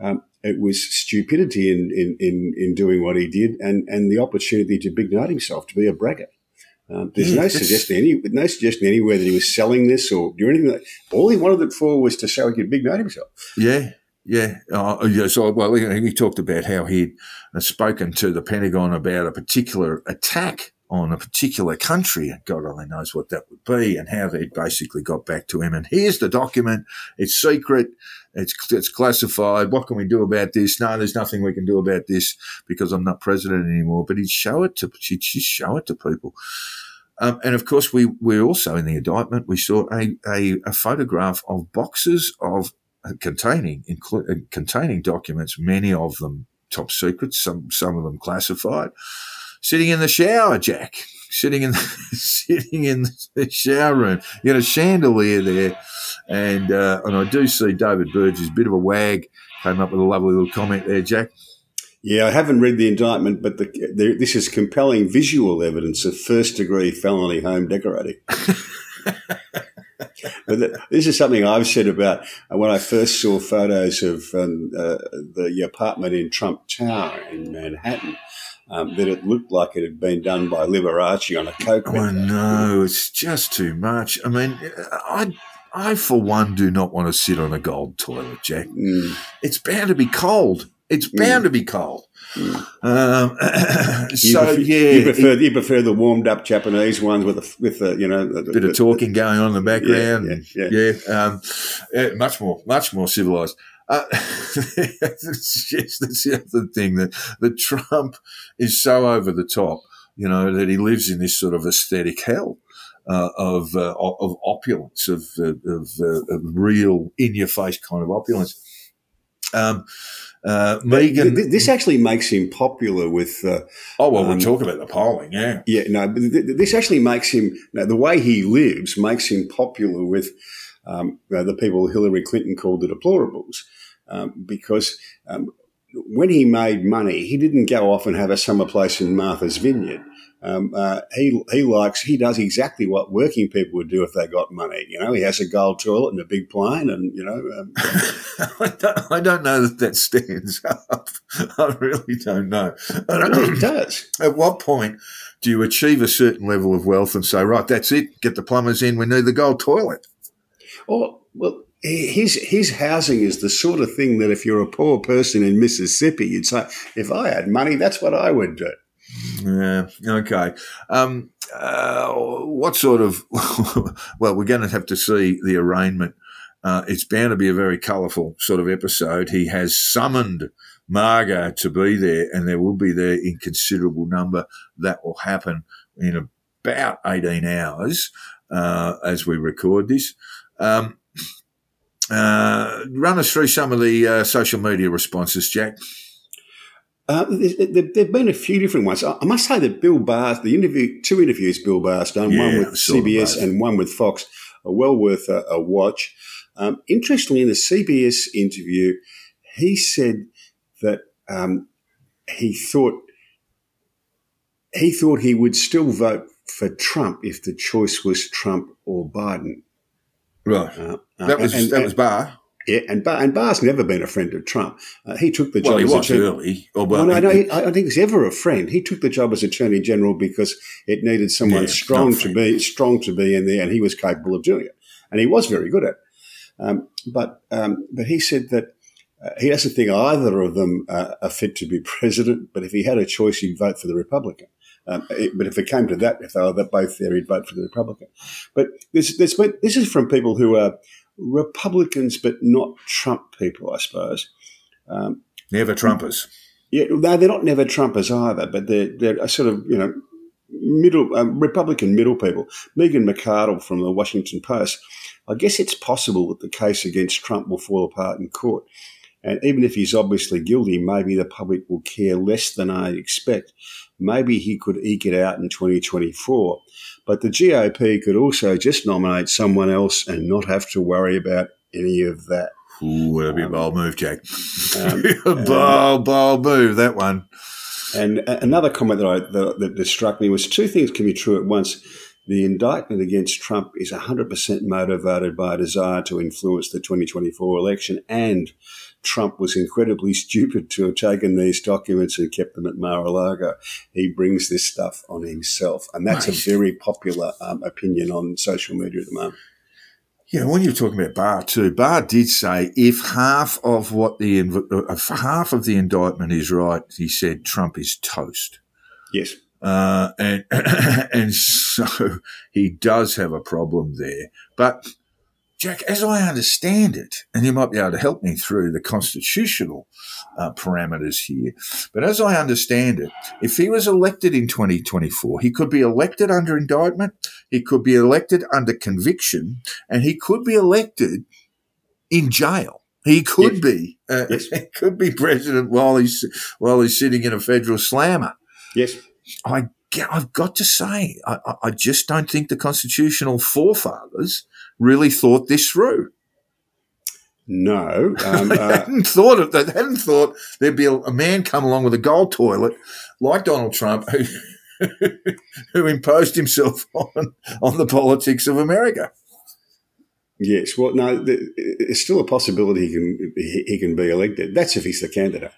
um, it was stupidity in, in, in, in, doing what he did and, and the opportunity to big note himself, to be a braggart. Um, there's yeah, no suggestion any no suggestion anywhere that he was selling this or doing anything. Like, all he wanted it for was to show he could big note himself. Yeah, yeah. Uh, yeah. So, well, he talked about how he'd spoken to the Pentagon about a particular attack on a particular country. and God only knows what that would be and how they basically got back to him. And here's the document. It's secret. It's, it's classified. What can we do about this? No, there's nothing we can do about this because I'm not president anymore. But he'd show it to, she'd show it to people. Um, and of course, we, we also in the indictment, we saw a, a, a photograph of boxes of containing inclu- uh, containing documents, many of them top secret, some some of them classified. Sitting in the shower, Jack. Sitting in the, [LAUGHS] sitting in the shower room. You got a chandelier there, and uh, and I do see David Burgess, bit of a wag, came up with a lovely little comment there, Jack. Yeah, I haven't read the indictment, but the, the, this is compelling visual evidence of first degree felony home decorating. [LAUGHS] but the, this is something I've said about when I first saw photos of um, uh, the apartment in Trump Tower in Manhattan. Um, that it looked like it had been done by Liberace on a coke. I know it's just too much. I mean, I I for one do not want to sit on a gold toilet, Jack. Mm. It's bound to be cold. It's bound to be cold. Um, You [COUGHS] so prefer, yeah, you prefer you prefer the warmed up Japanese ones with the with the you know the, bit of the- talking going on in the background. yeah, yeah, um, yeah, much more, much more civilized. Uh, [LAUGHS] just that's the other thing that that Trump is so over the top, you know, that he lives in this sort of aesthetic hell. Uh, of uh, of opulence, of uh, of, uh, of real in your face kind of opulence. Um, uh, Megan, Th- This actually makes him popular with. Uh, oh well, um, we'll talk about the polling, yeah. yeah, no, but th- th- this actually makes him. No, the way he lives makes him popular with um, the people Hillary Clinton called the deplorables, um, because um, when he made money, he didn't go off and have a summer place in Martha's Vineyard. Um, uh, he he likes he does exactly what working people would do if they got money. You know, he has a gold toilet and a big plane, and you know, um, [LAUGHS] I, don't, I don't know that that stands [LAUGHS] up. I really don't know. But I think it [CLEARS THROAT] does. At what point do you achieve a certain level of wealth and say, right, that's it, get the plumbers in, we need the gold toilet? Oh, well, his his housing is the sort of thing that if you're a poor person in Mississippi, you'd say, if I had money, that's what I would do. Yeah, okay. Um, uh, what sort of, [LAUGHS] well, we're going to have to see the arraignment. Uh, it's bound to be a very colourful sort of episode. He has summoned MAGA to be there, and there will be there in considerable number. That will happen in about 18 hours uh, as we record this. Um, uh, run us through some of the uh, social media responses, Jack. Uh, there, there've been a few different ones. I I must say that Bill Barr's, the interview, two interviews Bill Barr's done, Yeah, one with CBS and one with Fox, are well worth a, a watch. Um, interestingly, in the CBS interview, he said that um, he thought he thought he would still vote for Trump if the choice was Trump or Biden. Right. Uh, uh, That was and- that was Barr. yeah, and Barr, and Barr's never been a friend of Trump. Uh, he took the job Well, he as was attorney- early. Or, well, well, no, no, he- I don't think he's ever a friend. He took the job as Attorney General because it needed someone Yeah, strong to be strong to be in there, and he was capable of doing it, and he was very good at. it. Um, but um, but he said that uh, he doesn't think either of them uh, are fit to be president. But if he had a choice, he'd vote for the Republican. Um, it- but if it came to that, if they were both there, he'd vote for the Republican. But there's, there's this is from people who are Republicans, but not Trump people, I suppose. Um, never Trumpers. yeah, no, they're not never Trumpers either, but they're they're a sort of you know middle um, Republican middle people. Megan McArdle from the Washington Post. I guess it's possible that the case against Trump will fall apart in court, and even if he's obviously guilty, maybe the public will care less than I expect. Maybe he could eke it out in 2024, but the GOP could also just nominate someone else and not have to worry about any of that. Ooh, that'd be a bold move, Jack. Um, [LAUGHS] bold, bold move, that one. And another comment that, I, that, that, that struck me was two things can be true at once. The indictment against Trump is 100% motivated by a desire to influence the 2024 election, and Trump was incredibly [LAUGHS] stupid to have taken these documents and kept them at Mar-a-Lago. He brings this stuff on himself, and that's a very popular um, opinion on social media at the moment. Yeah, when you're talking about Barr too, Barr did say if half of what the uh, if half of the indictment is right, he said Trump is toast. Yes. Uh, and [COUGHS] and so he does have a problem there. But Jack, as I understand it, and you might be able to help me through the constitutional uh, parameters here, but as I understand it, if he was elected in 2024, he could be elected under indictment, he could be elected under conviction, and he could be elected in jail. He could Yes. be. Uh, Yes. [LAUGHS] He could be president while he's while he's sitting in a federal slammer. Yes. I I've got to say, I- I just don't think the constitutional forefathers really thought this through. No. Um, [LAUGHS] they uh, hadn't thought of they hadn't thought there'd be a, a man come along with a gold toilet like Donald Trump who [LAUGHS] who imposed himself [LAUGHS] on on the politics of America. yes. Well, no. It's still a possibility he can he, he can be elected. That's if he's the candidate.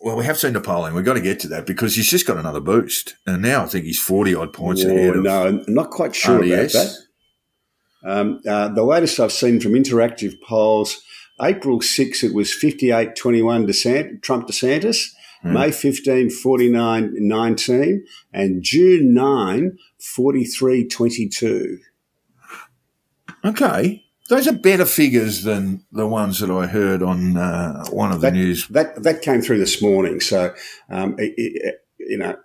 Well, we have seen polling. We've got to get to that because he's just got another boost, and now I think he's forty odd points Well, ahead of no, I'm not quite sure about RDS. that. Um, uh, the latest I've seen from interactive polls, April 6, it was 58 21 DeSant- Trump DeSantis, Hmm. May 15, 49 19, and June 9, 43 22. Okay. Those are better figures than the ones that I heard on uh, one of the That, news. that, that came through this morning. So, um, it, it, you know,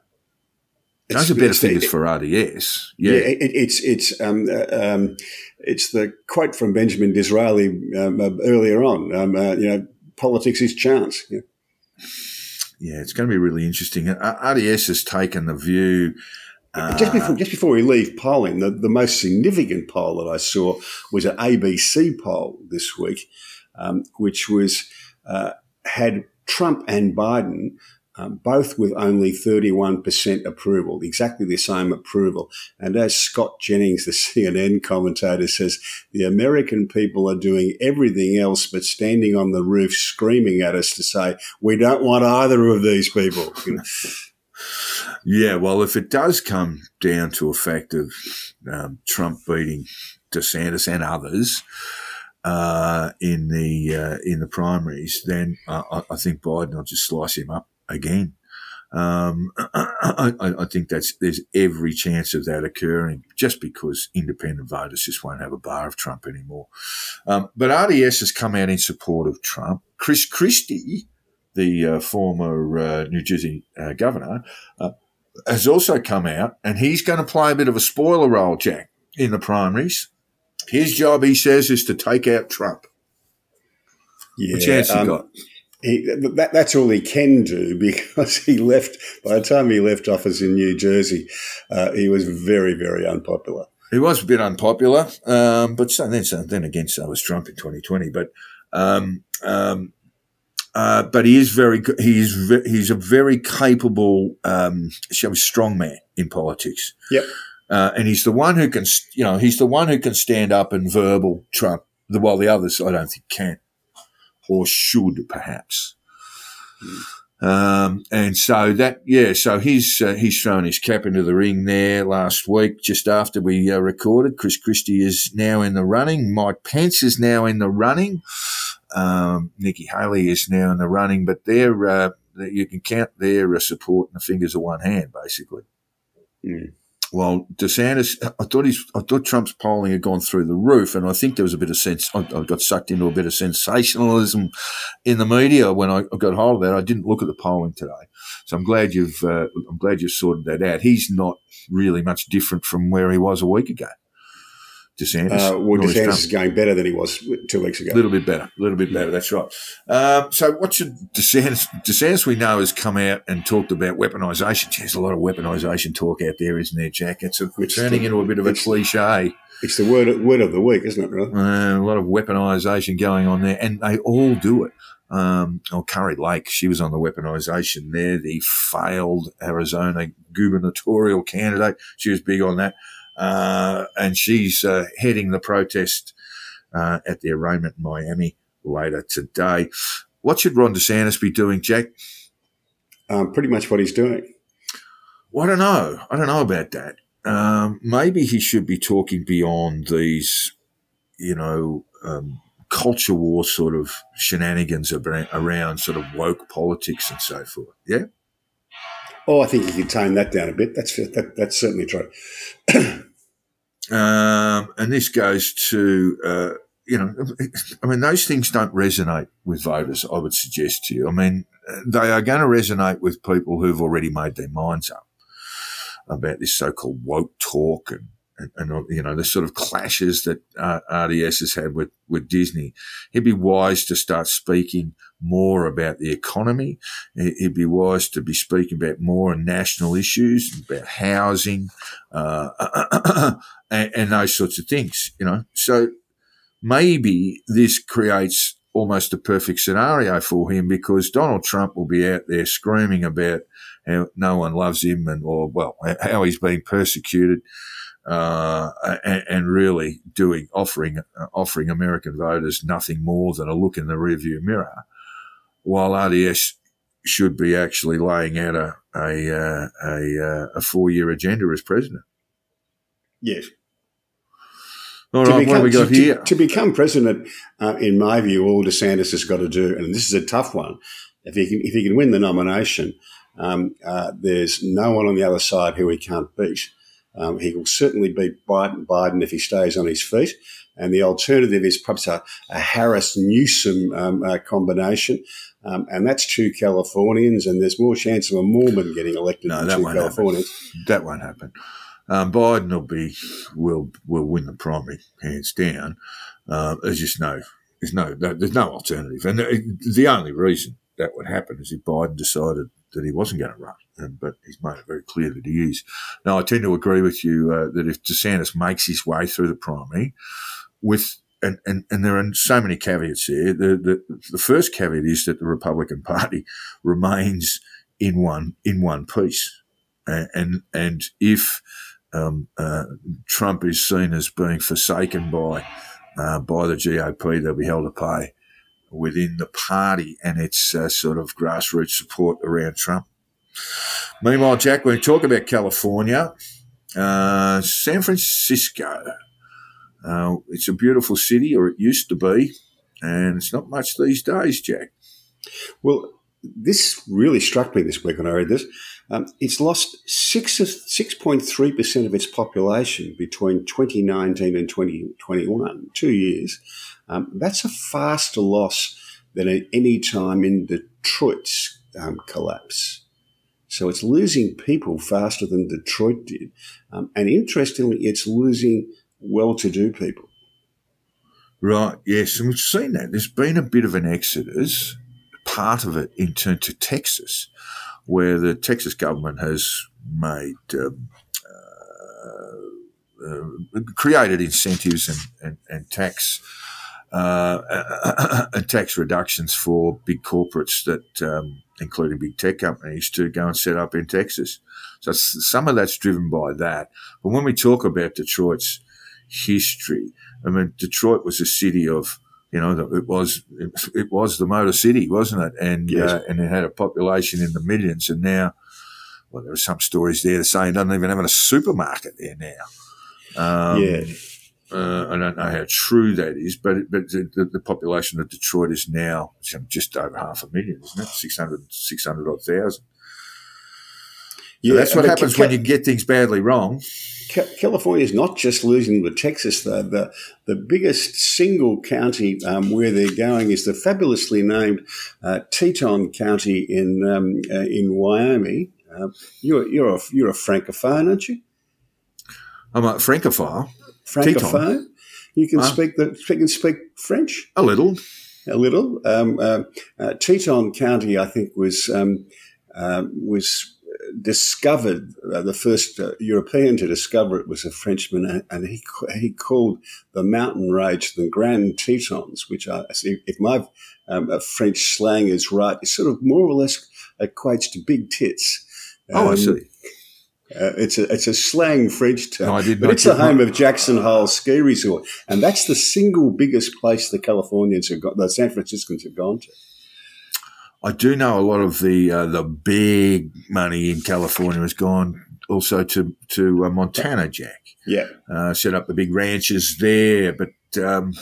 Those are better figures for RDS. Yeah, Yeah. it, it's it's um, uh, um, it's the quote from Benjamin Disraeli um, uh, earlier on. Um, uh, you know, politics is chance. Yeah. Yeah, it's going to be really interesting. Uh, RDS has taken the view. Uh, just before just before we leave polling, the, the most significant poll that I saw was an ABC poll this week, um, which was uh, had Trump and Biden um, both with only 31% approval, exactly the same approval. And as Scott Jennings, the [LAUGHS] CNN commentator, says, the American people are doing everything else but standing on the roof screaming at us to say, we don't want either of these people. [LAUGHS] Yeah, well, if it does come down to a fact of um, Trump beating DeSantis and others uh, in the uh, in the primaries, then uh, I, I think Biden will just slice him up again. Um, [CLEARS THROAT] I, I think that's there's every chance of that occurring, just because independent voters just won't have a bar of Trump anymore. Um, but RDS has come out in support of Trump. Chris Christie, the uh, former uh, New Jersey uh, governor, uh, has also come out and he's going to play a bit of a spoiler role, Jack, in the primaries. His job, he says, is to take out Trump. yeah, What chance he um, got? He, that, that's all he can do [LAUGHS] because he left, by the time he left office in New Jersey, uh, he was very, very unpopular. He was a bit unpopular, um, but so then, so then again, so was Trump in 2020. But um, um, uh, but he is very good. He is he's a very capable, um, strong man in politics. Yep. Uh, and he's the one who can, you know, he's the one who can stand up and verbal Trump, the, while the others, I don't think, can or should, perhaps. Um, and so that, yeah, so he's uh, he's thrown his cap into the ring there last week, just after we uh, recorded. Chris Christie is now in the running. Mike Pence is now in the running. Um, Nikki Haley is now in the running, but they're uh, you can count their uh, support in the fingers of one hand, basically. Mm. Well, DeSantis, I thought he's, I thought Trump's polling had gone through the roof, and I think there was a bit of sense. I, I got sucked into a bit of sensationalism in the media when I got hold of that. I didn't look at the polling today, so I'm glad you've, uh, I'm glad you've sorted that out. He's not really much different from where he was a week ago. DeSantis, Uh, well, DeSantis Trump. is going better than he was two weeks ago. A little bit better, a little bit better. That's right. Um, so, what should DeSantis? DeSantis, we know, has come out and talked about weaponisation. There's a lot of weaponisation talk out there, isn't there, Jack? It's a, It's turning the- into a bit of a cliche. It's the word word of the week, isn't it? Really? Uh, a lot of weaponisation going on there, and they all do it. Um, oh, Kari Lake, she was on the weaponisation there. The failed Arizona gubernatorial candidate, she was big on that, uh, and she's uh, heading the protest uh, at the arraignment in Miami later today. What should Ron DeSantis be doing, Jack? Um, pretty much what he's doing. Well, I don't know. I don't know about that. Um, maybe he should be talking beyond these, you know, um, culture war sort of shenanigans around, around sort of woke politics and so forth. Yeah. Oh, I think you can tone that down a bit. That's that, that's certainly true. [COUGHS] Um, and this goes to, uh, you know, I mean, those things don't resonate with voters, I would suggest to you. I mean, they are going to resonate with people who've already made their minds up about this so called woke talk and and, and, you know the sort of clashes that uh, RDS has had with with Disney, he'd be wise to start speaking more about the economy. He'd be wise to be speaking about more national issues, about housing, uh, [CLEARS THROAT] and, and those sorts of things. You know, so maybe this creates almost a perfect scenario for him because Donald Trump will be out there screaming about how no one loves him and, or well, how he's being persecuted uh, and, and, really doing offering uh, offering American voters nothing more than a look in the rearview mirror, while RDS should be actually laying out a a uh, a, a four year agenda as president. Yes. All right, become, what have we got to, here? To, to become president, uh, in my view, all DeSantis has got to do, and this is a tough one. If he can, if he can win the nomination, um, uh, there's no one on the other side who he can't beat. Um, he will certainly beat Biden, Biden, if he stays on his feet. And the alternative is perhaps a, a Harris Newsom um, uh, combination. Um, and that's two Californians, and there's more chance of a Mormon getting elected no, than that two won't Californians. Happen. That won't happen. Um, Biden will be will will win the primary hands down. Uh, there's just no there's no there's no alternative, and the, the only reason that would happen is if Biden decided that he wasn't going to run, but he's made it very clear that he is. Now, I tend to agree with you uh, that if DeSantis makes his way through the primary, with and, and, and there are so many caveats here. The, the the first caveat is that the Republican Party [LAUGHS] remains in one in one piece, and and, and if um, uh, Trump is seen as being forsaken by uh, by the GOP, they'll be held to pay within the party and its uh, sort of grassroots support around Trump. Meanwhile, Jack, when we talk about California, uh, San Francisco, uh, it's a beautiful city, or it used to be, and it's not much these days, Jack. Well, this really struck me this week when I read this. Um, it's lost six six point three percent of its population between 2019 and 2021, two years. Um, that's a faster loss than at any time in Detroit's um, collapse. So it's losing people faster than Detroit did. Um, and interestingly, it's losing well to do people. Right, yes. And we've seen that. There's been a bit of an exodus, part of it in turn to Texas, where the Texas government has made. Um, uh, uh, created incentives and, and, and tax [COUGHS] uh, tax reductions for big corporates that, um, including big tech companies, to go and set up in Texas. So some of that's driven by that. But when we talk about Detroit's history, I mean, Detroit was a city of, you know, it was it, was the Motor City, wasn't it? And yes. uh, and it had a population in the millions. And now, well, there are some stories there saying it doesn't even have a supermarket there now. Um, yeah. Uh, I don't know how true that is, but but the, the, population of Detroit is now just over half a million, isn't it? 600, 600 odd thousand. Yeah, so that's what happens when you get things badly wrong. California is not just losing to Texas, though. The, the biggest single county um, where they're going is the fabulously named uh, Teton County in um, uh, in Wyoming. Uh, you're, you're, a, you're a francophone, aren't you? I'm a francophone francophone. You can speak the you can speak French a little, a little. Um, uh, uh, Teton County, I think, was um, uh, was discovered. Uh, the first uh, European to discover it was a Frenchman, and he he called the mountain range the Grand Tetons, which are, if my um, French slang is right, it sort of more or less equates to big tits. oh, I um, see. Uh, it's a it's a slang French term, no, I did but it's the home of Jackson Hole Ski Resort, and that's the single biggest place the Californians have got, the San Franciscans have gone to. I do know a lot of the uh, the big money in California has gone also to to uh, Montana, Jack. Yeah, uh, set up the big ranches there, but. Um,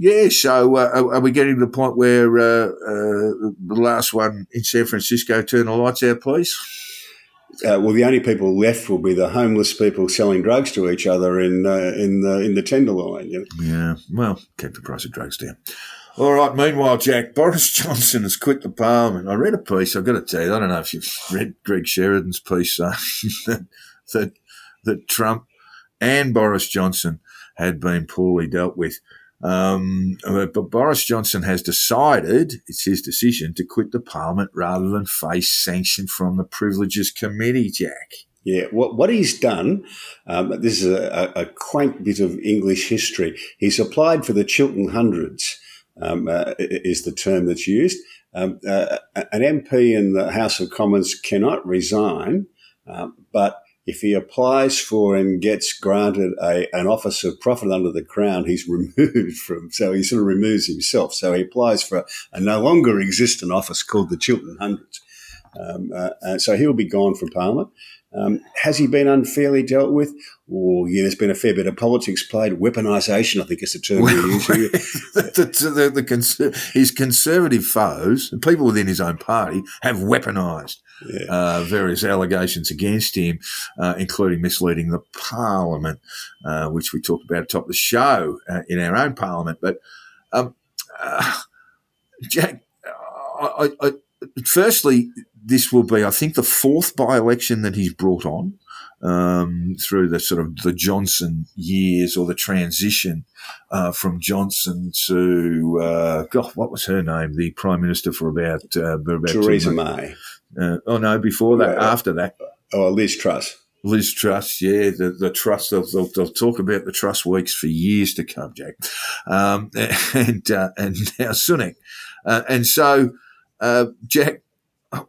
yeah, so uh, are we getting to the point where uh, the last one in San Francisco turn the lights out, please? Uh, well, the only people left will be the homeless people selling drugs to each other in uh, in the in the Tenderloin. You know? Yeah, well, keep the price of drugs down. All right. Meanwhile, Jack [LAUGHS] Boris Johnson has quit the Parliament. I read a piece. I've got to tell you, I don't know if you've read Greg Sheridan's piece uh, [LAUGHS] that, that that Trump and Boris Johnson had been poorly dealt with. Um, but Boris Johnson has decided, it's his decision, to quit the parliament rather than face sanction from the Privileges Committee, Jack. Yeah, what, what he's done, um, this is a, a, quaint bit of English history. He's applied for the Chiltern Hundreds, um, uh, is the term that's used. Um, uh, an MP in the House of Commons cannot resign, uh, but if he applies for and gets granted a, an office of profit under the crown, he's [LAUGHS] removed from, so he sort of removes himself. So he applies for a no longer existent office called the Chiltern Hundreds. Um, uh, so he'll be gone from Parliament. Um, has he been unfairly dealt with? Or yeah, there's been a fair bit of politics played. Weaponisation, I think, is the term we use here. the, the, the cons- his conservative foes, people within his own party, have weaponised yeah. uh, various allegations against him, uh, including misleading the parliament, uh, which we talked about at the top of the show uh, in our own parliament. But um, uh, Jack, I, I, I, firstly, this will be, I think, the fourth by-election that he's brought on um, through the sort of the Johnson years or the transition uh, from Johnson to uh, God, what was her name? The Prime Minister for about uh, about Theresa May. Uh, oh no, before that, yeah. after that. Oh, Liz Truss. Liz Truss, yeah, the, the Truss, they'll, they'll, they'll, talk about the Truss weeks for years to come, Jack. Um, [LAUGHS] and, uh, and now Sunak. Uh, and so, uh, Jack,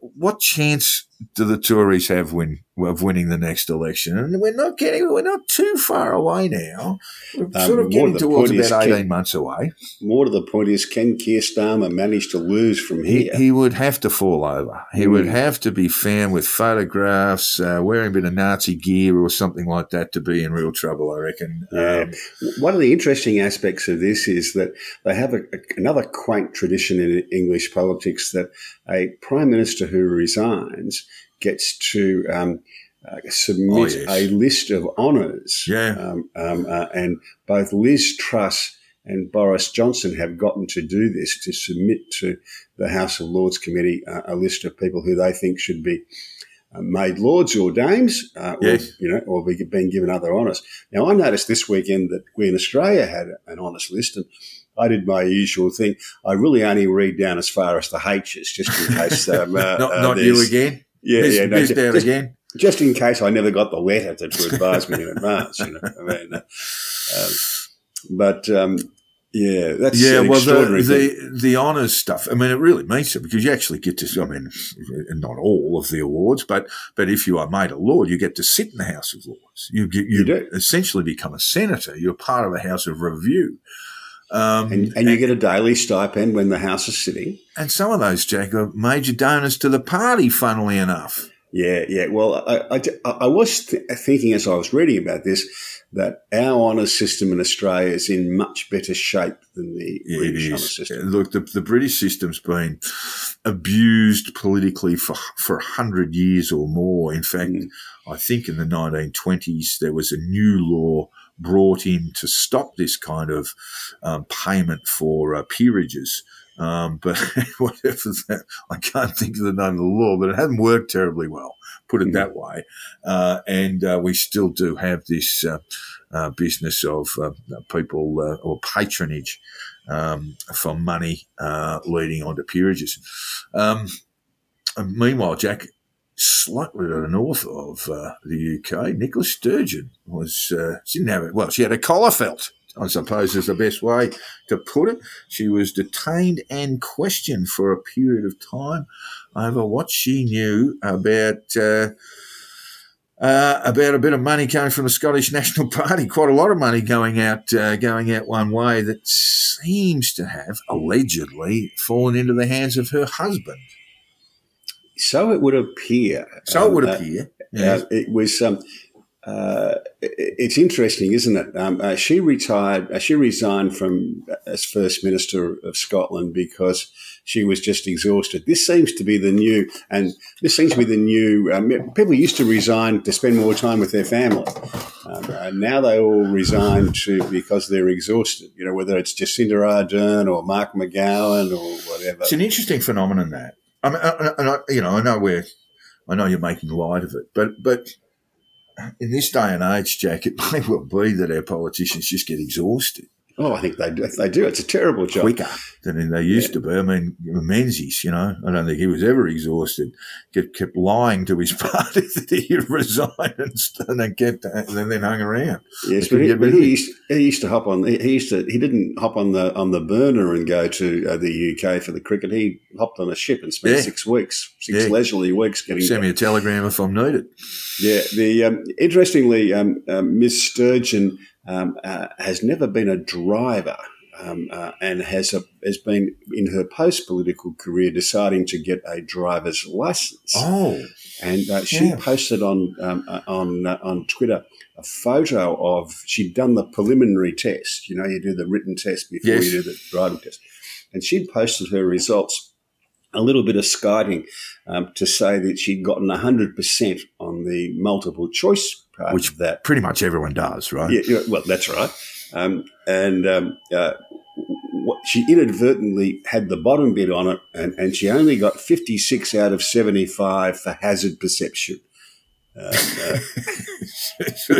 what chance do the Tories have win of winning the next election? And we're not getting, we're not too far away now. We're um, sort of getting towards about eighteen can, months away. More to the point is, can Keir Starmer manage to lose from here? He, he would have to fall over. He mm. would have to be found with photographs, uh, wearing a bit of Nazi gear or something like that to be in real trouble. I reckon. Yeah. Um, One of the interesting aspects of this is that they have a, a, another quaint tradition in English politics that a prime minister who resigns gets to um, uh, submit oh, yes. a list of honours. Yeah. Um, um, uh, and both Liz Truss and Boris Johnson have gotten to do this to submit to the House of Lords Committee uh, a list of people who they think should be uh, made lords or dames, uh, yes. or, you know, or be, being given other honours. Now, I noticed this weekend that we in Australia had an honours list, and I did my usual thing. I really only read down as far as the H's, just in case. [LAUGHS] Um, uh, not, not you again. Yeah, missed, yeah. No, missed just, again. Just in case I never got the letter to, to advise me in advance, you know. I mean, um, but um, yeah, that's yeah. well, the the, the honours stuff. I mean, it really means it because you actually get to. I mean, not all of the awards, but but if you are made a lord, you get to sit in the House of Lords. You you, you, you essentially become a senator. You're part of the House of Review. Um, and, and, you get a daily stipend when the house is sitting. And some of those, Jack, are major donors to the party, funnily enough. Yeah, yeah. Well, I, I, I was th- thinking as I was reading about this that our honours system in Australia is in much better shape than the yeah, British honours system. Look, the, the British system's been abused politically for for a hundred years or more. In fact, mm. I think in the 1920s there was a new law brought in to stop this kind of um, payment for uh, peerages. Um, but [LAUGHS] whatever that, I can't think of the name of the law, but it hasn't worked terribly well, put it mm. that way. Uh, and uh, we still do have this uh, uh business of uh, people uh, or patronage um, for money leading on to peerages. Um, meanwhile, Jack, slightly to the north of uh, the UK, Nicola Sturgeon was, uh, she didn't have it, well, she had a collar felt. I suppose is the best way to put it. She was detained and questioned for a period of time over what she knew about uh, uh, about a bit of money coming from the Scottish [LAUGHS] National Party. Quite a lot of money going out uh, going out one way that seems to have allegedly fallen into the hands of her husband. So it would appear. So it would um, appear. Yes. Uh, it was. Um, uh, it's interesting, isn't it? Um, uh, she retired. Uh, she resigned from uh, as first minister of Scotland because she was just exhausted. This seems to be the new, and this seems to be the new. Um, people used to resign to spend more time with their family. Um, now they all resign to because they're exhausted. You know, whether it's Jacinda Ardern or Mark McGowan or whatever. It's an interesting phenomenon that I mean, and I, you know, I know we're, I know you're making light of it, but but in this day and age, Jack, it [LAUGHS] may well be that our politicians just get exhausted Oh, I think they do. They do. It's a terrible job. quicker than they used to be. I mean, Menzies, you know, I don't think he was ever exhausted. Kept, kept lying to his [LAUGHS] party that he resigned and, and then kept and then hung around. Yes, but, he, but he, used, he used to hop on. He he used to. He didn't hop on the on the burner and go to uh, the UK for the cricket. He hopped on a ship and spent Yeah. six weeks, six Yeah. leisurely weeks getting. Send me a telegram if I'm needed. Yeah. The um, interestingly, um, um, Miss Sturgeon um, uh, has never been a driver. Um, uh, and has a, has been in her post political career deciding to get a driver's license. Oh, and uh, she Yeah. posted on um, uh, on uh, on Twitter a photo of she'd done the preliminary test. You know, you do the written test before Yes. you do the driving test, and she'd posted her results. A little bit of skiting um, to say that she'd gotten hundred percent on the multiple choice part Which- that. pretty much everyone does, right? Yeah, well, that's right. Um, and um, uh, she inadvertently had the bottom bit on it, and, and she only got 56 out of 75 for hazard perception. Um, uh,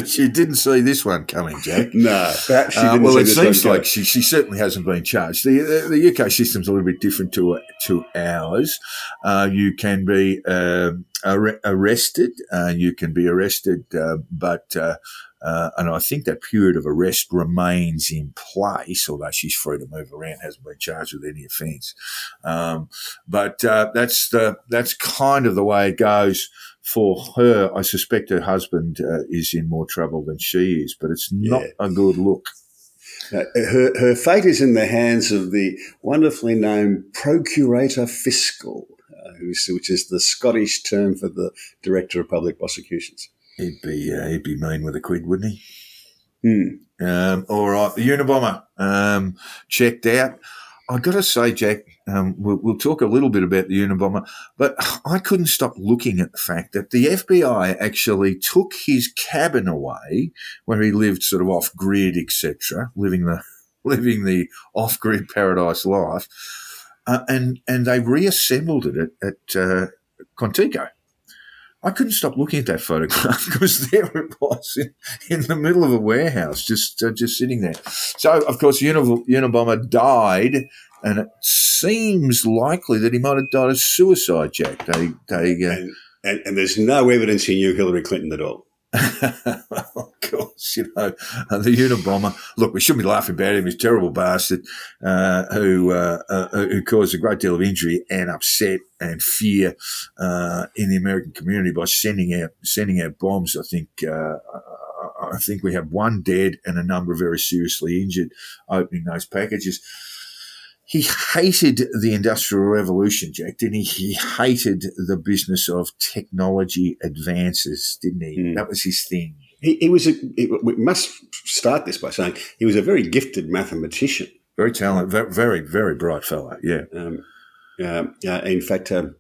[LAUGHS] she didn't see this one coming, Jack. [LAUGHS] no, perhaps she Uh, didn't well, see it seems like she, she certainly hasn't been charged. The, the, the UK system's a little bit different to to ours. Uh, you can be um arre- arrested. Uh, you can be arrested, uh, but uh, uh, and I think that period of arrest remains in place, although she's free to move around, hasn't been charged with any offence. Um, but uh, that's the that's kind of the way it goes for her. I suspect her husband uh, is in more trouble than she is, but it's not Yeah. a good look. Her, her fate is in the hands of the wonderfully named Procurator Fiscal, which is the Scottish term for the Director of Public Prosecutions. He'd be uh, he'd be mean with a quid, wouldn't he? Hmm. Um, all right, the Unabomber um, checked out. I've got to say, Jack, um, we'll, we'll talk a little bit about the Unabomber, but I couldn't stop looking at the fact that the FBI actually took his cabin away, where he lived sort of off grid, etc., living the [LAUGHS] living the off grid paradise life, uh, and and they reassembled it at, at uh, Contigo. I couldn't stop looking at that photograph [LAUGHS] because there it was in, in the middle of a warehouse, just uh, just sitting there. So, of course, Uni- Unabomber died, and it seems likely that he might have died of suicide. Jack, they they. Uh, And, and, and there's no evidence he knew Hillary Clinton at all. [LAUGHS] of course, you know, uh, the Unabomber. Look, we shouldn't be laughing about him. He's a terrible bastard uh, who uh, uh, who caused a great deal of injury and upset and fear uh, in the American community by sending out sending out bombs. I think uh, I think we have one dead and a number of very seriously injured opening those packages. He hated the Industrial Revolution, Jack, didn't he? He hated the business of technology advances, didn't he? Mm. That was his thing. He, he was a, he, we must start this by saying he was a very gifted mathematician. Very talented, ve- very, very bright fellow. Yeah. Um, uh, uh, in fact, um,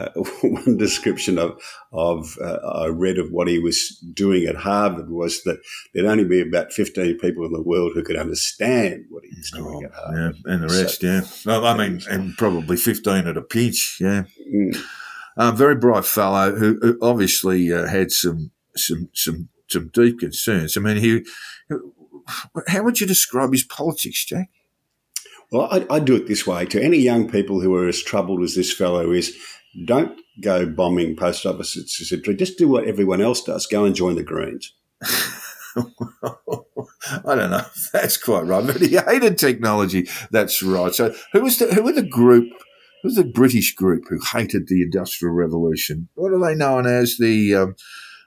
uh, [LAUGHS] one description of of uh, I read of what he was doing at Harvard was that there'd only be about fifteen people in the world who could understand what he was doing at Harvard. Yeah, and the rest, yeah. Well, I mean, and probably 15 at a pinch, yeah. Mm. Very bright fellow who, who obviously uh, had some, some, some, some deep concerns. I mean, he, how would you describe his politics, Jack? Well, I, I do it this way to any young people who are as troubled as this fellow is. Don't go bombing post offices, etc. Just do what everyone else does. Go and join the Greens. [LAUGHS] I don't know that's quite right, but he hated technology. That's right. So, who was the who were the group? Who was the British group who hated the Industrial Revolution? What are they known as? The um,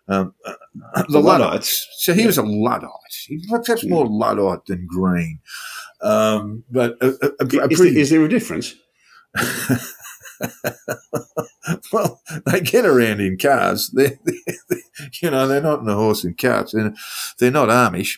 um, uh, the, The Luddites. Luddites. So he was a Luddite. He was perhaps more Luddite than Green. Um, but a, a, a Is, pretty, there, is there a difference? [LAUGHS] [LAUGHS] well, they get around in cars. They're, they're, you know, they're not in a horse and carts. They're, they're not Amish.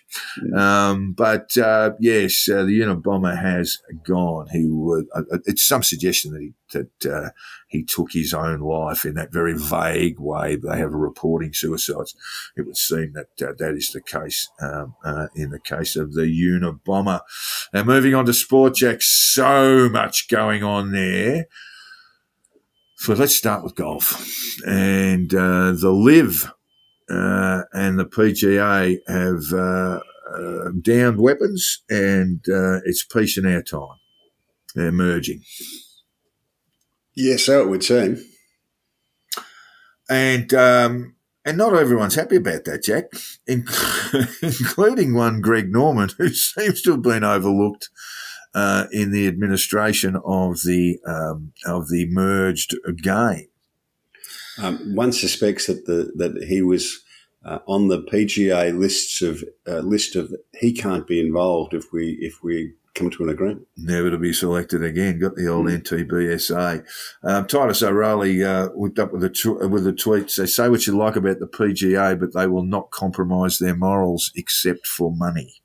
Um, but uh, yes, uh, the Unabomber has gone. He would. Uh, it's some suggestion that he that uh, he took his own life in that very vague way. They have a reporting suicides. It would seem that uh, that is the case um, uh, in the case of the Unabomber. Now, moving on to sport, Jack. So much going on there. So let's start with golf and uh, the LIV uh, and the PGA have uh, uh, downed weapons, and uh, it's peace in our time. They're merging. Yeah, so it would seem. And um, and not everyone's happy about that, Jack, in- [LAUGHS] including one Greg Norman, who [LAUGHS] seems to have been overlooked uh, in the administration of the um, of the merged game. Um, one suspects that the that he was uh, on the PGA lists of uh, list of he can't be involved if we if we come to an agreement. Never to be selected again. Got the old NTBSA. Um, Titus O'Reilly uh, whipped up with a tw- with a tweet. Say, say what you like about the PGA, but they will not compromise their morals except for money.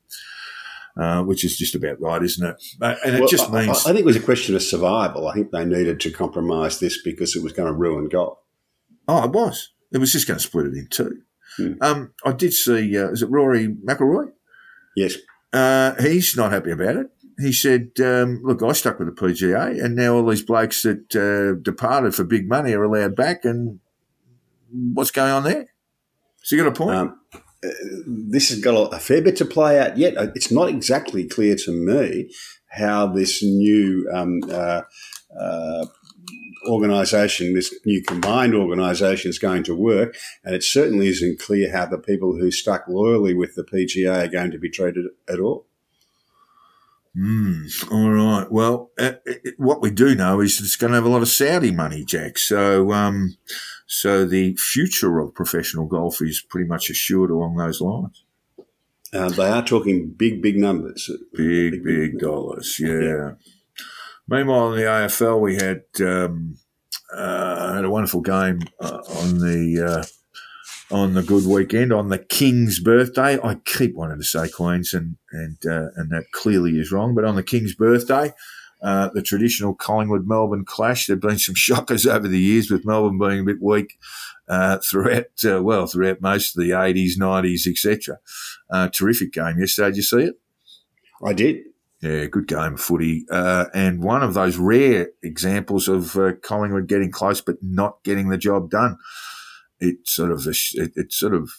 Uh, which is just about right, isn't it? Uh, and it Well, just means I, I think it was a question of survival. I think they needed to compromise this because it was going to ruin golf. Oh, it was. It was just going to split it in two. Hmm. Um, I did see. Uh, is it Rory McIlroy? Yes, Uh, he's not happy about it. He said, um, "Look, I stuck with the PGA, and now all these blokes that uh, departed for big money are allowed back. And what's going on there?" So you got a point. um, this has got a, fair bit to play out yet. Uh, It's not exactly clear to me how this new um, uh, uh, organisation, this new combined organisation, is going to work, and it certainly isn't clear how the people who stuck loyally with the PGA are going to be treated at all. Hmm. all right. Well, uh, it, what we do know is it's going to have a lot of Saudi money, Jack. So, um, so the future of professional golf is pretty much assured along those lines. Uh, they are talking big, big numbers. Big, big dollars. Yeah. Meanwhile, in the AFL, we had um, uh, had a wonderful game uh, on the uh, on the good weekend on the King's birthday. I keep wanting to say Queens, and and uh, and that clearly is wrong. But on the King's birthday, uh, the traditional Collingwood Melbourne clash. There've been some shockers over the years with Melbourne being a bit weak uh, throughout uh, well throughout most of the eighties, nineties, etc. Uh, terrific game yesterday. Did you see it? I did. Yeah, good game of footy, uh, and one of those rare examples of uh, Collingwood getting close but not getting the job done. It sort of it, it sort of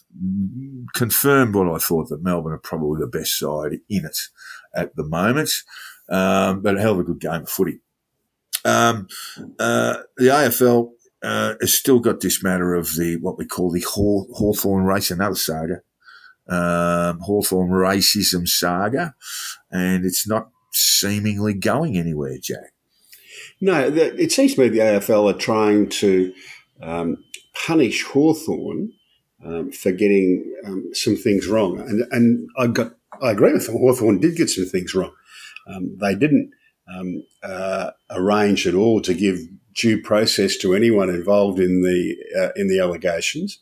confirmed what I thought that Melbourne are probably the best side in it at the moment. Um, but a hell of a good game of footy. Um, uh, the AFL uh, has still got this matter of the what we call the Haw- Hawthorn race, another saga. Um, Hawthorn racism saga, and it's not seemingly going anywhere, Jack. No, the, it seems to me the AFL are trying to um, punish Hawthorn um, for getting um, some things wrong, and and I got I agree with them. Hawthorn did get some things wrong. Um, they didn't um, uh, arrange at all to give due process to anyone involved in the uh, in the allegations,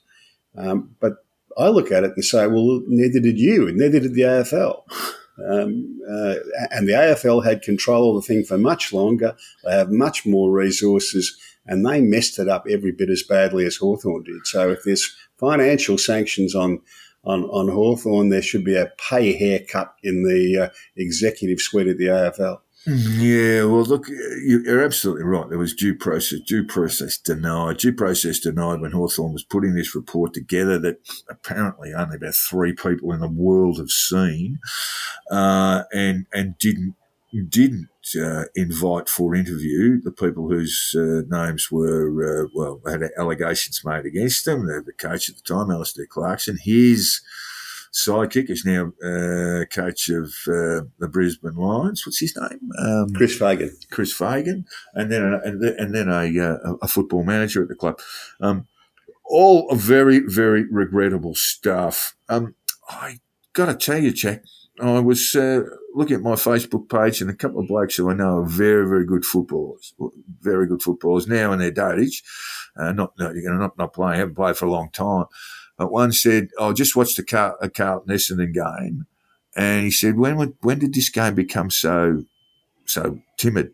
um, but I look at it and say, well, neither did you, and neither did the AFL. Um, uh, and the AFL had control of the thing for much longer. They have much more resources, and they messed it up every bit as badly as Hawthorn did. So if there's financial sanctions on on, on Hawthorn, there should be a pay haircut in the uh, executive suite of the AFL. Yeah, well, look, you- you're absolutely right. There was due process, due process denied, due process denied when Hawthorn was putting this report together that apparently only about three people in the world have seen, uh, and and didn't didn't uh, invite for interview the people whose uh, names were uh, well had allegations made against them. The, the coach at the time, Alastair Clarkson, his sidekick is now uh, coach of uh, the Brisbane Lions. What's his name? Um, Chris Fagan. Chris Fagan, and then a, and then, a, uh, a football manager at the club. Um, all very very regrettable stuff. Um, I got to tell you, Jack, I was uh, looking at my Facebook page, and a couple of blokes who I know are very very good footballers, very good footballers now in their dotage. Uh, not not you know not not playing, haven't played for a long time. But one said, "I just watched the Car- a Carlton Essendon game," and he said, "When would- when did this game become so so timid?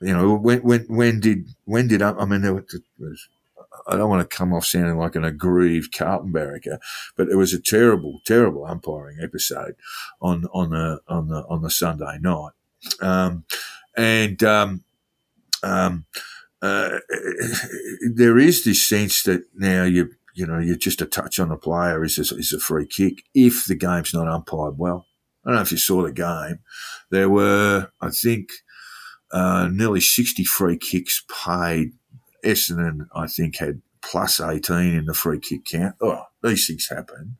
You know, when when when did when did I, I mean there was." I don't want to come off sounding like an aggrieved Carlton barracker, but it was a terrible, terrible umpiring episode on on the on the on the Sunday night, um, and um, um, uh, there is this sense that now you you know, you're just a touch on the player is a, is a free kick if the game's not umpired well. I don't know if you saw the game. There were, I think, uh, nearly 60 free kicks paid. Essendon, I think, had plus 18 in the free kick count. Oh, these things happen.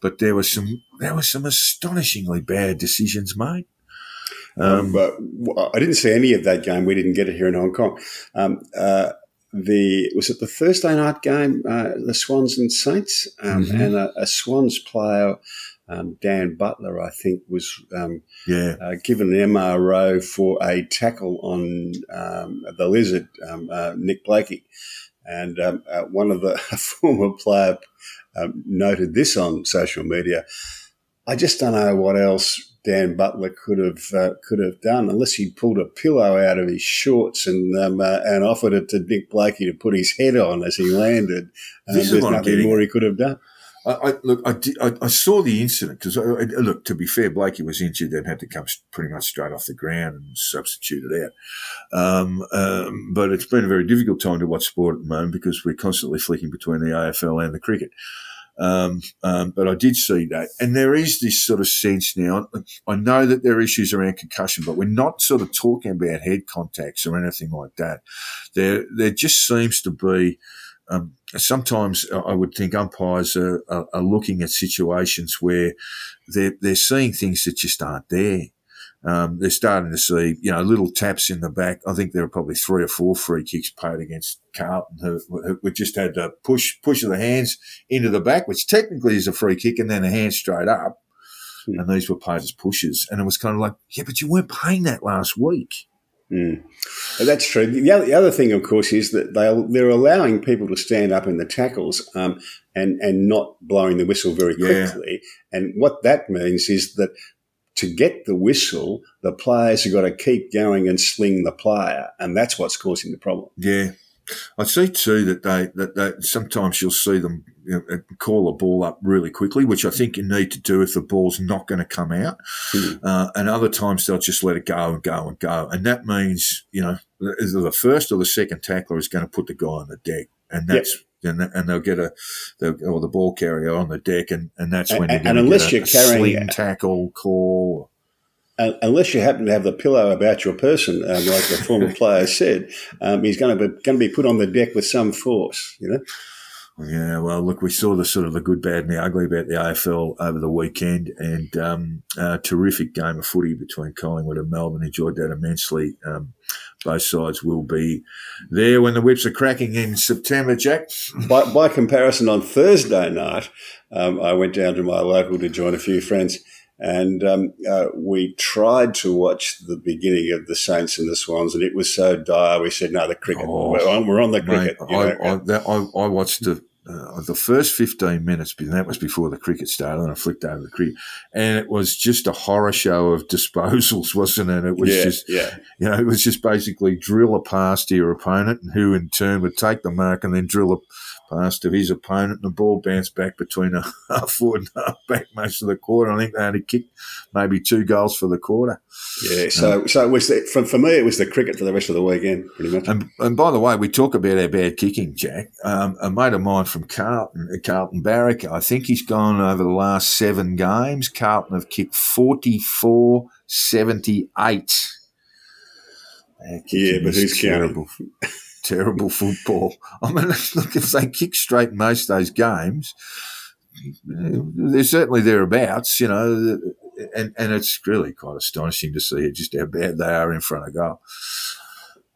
But there was some, there were some astonishingly bad decisions made. Um, but I didn't see any of that game. We didn't get it here in Hong Kong. Um, uh, the was it the Thursday night game, uh, the Swans and Saints, um, mm-hmm. and a, a, Swans player, um, Dan Butler, I think, was um, yeah uh, given an MRO for a tackle on um, the Lizard, um, uh, Nick Blakey, and um, uh, one of the [LAUGHS] former player noted this on social media. I just don't know what else Dan Butler could have uh, could have done, unless he pulled a pillow out of his shorts and um, uh, and offered it to Nick Blakey to put his head on as he landed. Um, there's nothing more he could have done. I, look, I, did, I, I, saw the incident because, look, to be fair, Blakey was injured and had to come pretty much straight off the ground and substituted out. Um, um, but it's been a very difficult time to watch sport at the moment because we're constantly flicking between the AFL and the cricket. Um, um, but I did see that. And there is this sort of sense now. I know that there are issues around concussion, but we're not sort of talking about head contacts or anything like that. There, there just seems to be. Um, sometimes I would think umpires are, are, are, looking at situations where they're, they're seeing things that just aren't there. Um, they're starting to see, you know, little taps in the back. I think there are probably three or four free kicks paid against Carlton who, who just had to push, push of the hands into the back, which technically is a free kick and then a hand straight up. Mm. And these were paid as pushes. And it was kind of like, yeah, but you weren't paying that last week. Mm. That's true. The other, the other thing, of course, is that they they're allowing people to stand up in the tackles um, and and not blowing the whistle very quickly. Yeah. And what that means is that to get the whistle, the players have got to keep going and sling the player, and that's what's causing the problem. Yeah, I see too that they that they, sometimes you'll see them you know, call a ball up really quickly, which I think you need to do if the ball's not going to come out, mm. uh, and other times they'll just let it go and go and go, and that means you know either the first or the second tackler is going to put the guy on the deck, and that's. Yep and, and they'll get a or the ball carrier on the deck, and, and that's when and, you're and unless you're carrying a tackle call. Unless you happen to have the pillow about your person, um, like the former [LAUGHS] player said, um, he's going to be going to be put on the deck with some force. You know. Yeah, well, look, we saw the sort of the good, bad, and the ugly about the AFL over the weekend, and um, a terrific game of footy between Collingwood and Melbourne. Enjoyed that immensely. Um, both sides will be there when the whips are cracking in September, Jack. [LAUGHS] By, by comparison, on Thursday night, um, I went down to my local to join a few friends. And um, uh, we tried to watch the beginning of the Saints and the Swans, and it was so dire. We said, "No, the cricket. Oh, we're, on, we're on the cricket." Mate, I, I, that, I, I, watched the uh, the first 15 minutes, that was before the cricket started, and I flicked over the cricket, and it was just a horror show of [LAUGHS] disposals, wasn't it? It was yeah, just, yeah. you know, it was just basically drill a pass to your opponent, and who in turn would take the mark and then drill a pass to his opponent, and the ball bounced back between a [LAUGHS] half forward and half back most of the quarter. I think they only kicked maybe two goals for the quarter. Yeah, so um, so it was the, for, for me it was the cricket for the rest of the weekend, pretty much. And, and by the way, we talk about our bad kicking, Jack. Um, a mate of mine from Carlton, uh, Carlton Barrick, I think he's gone over the last seven games. Carlton have kicked 44 78. Yeah, but who's terrible? [LAUGHS] terrible football. I mean, [LAUGHS] look, if they kick straight most of those games, they're certainly thereabouts, you know, and, and it's really quite astonishing to see just how bad they are in front of goal.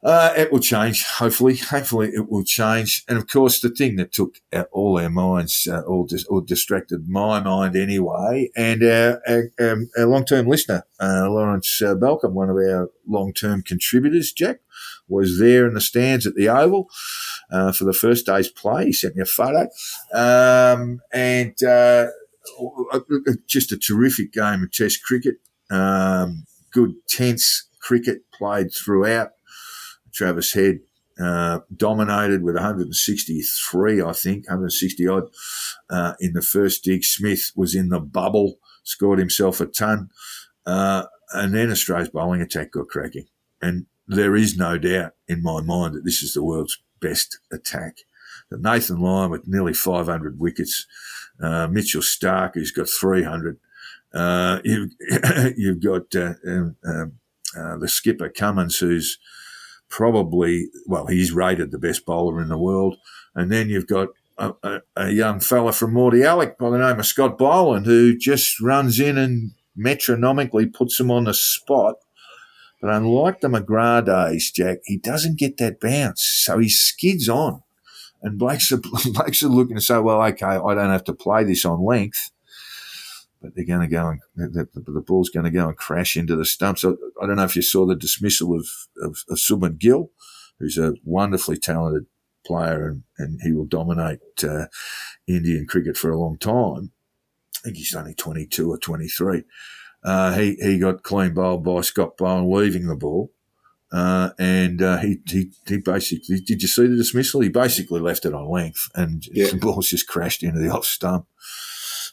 Uh, it will change, hopefully. Hopefully, it will change. And of course, the thing that took all our minds, uh, all, dis- distracted my mind anyway, and our, our, um, our long term listener, uh, Lawrence uh, Balcom, one of our long term contributors, Jack, was there in the stands at the Oval uh, for the first day's play. He sent me a photo. Um, and uh, just a terrific game of Test cricket. Um, good, tense cricket played throughout. Travis Head uh, dominated with 163, I think, 160 odd uh, in the first dig. Smith was in the bubble, scored himself a ton. Uh, and then Australia's bowling attack got cracking. And there is no doubt in my mind that this is the world's best attack. Nathan Lyon with nearly 500 wickets. Uh, Mitchell Starc, who's got 300. Uh, you've, [COUGHS] you've got uh, um, um, the skipper Cummins, who's probably, well, he's rated the best bowler in the world. And then you've got a, a, a young fella from Mordialloc by the name of Scott Boland, who just runs in and metronomically puts him on the spot. But unlike the McGrath days, Jack, he doesn't get that bounce. So he skids on. And Blake's, [LAUGHS] Blake's looking to say, well, okay, I don't have to play this on length but they're going to go and the, the, the ball's going to go and crash into the stumps. So I don't know if you saw the dismissal of, of, of Shubman Gill, who's a wonderfully talented player and, and he will dominate uh, Indian cricket for a long time. I think he's only 22 or 23. Uh, he, he got clean bowled by Scott Boland leaving the ball. Uh, and uh, he, he he basically did you see the dismissal? He basically left it on length, and yeah. [LAUGHS] the ball's just crashed into the off stump.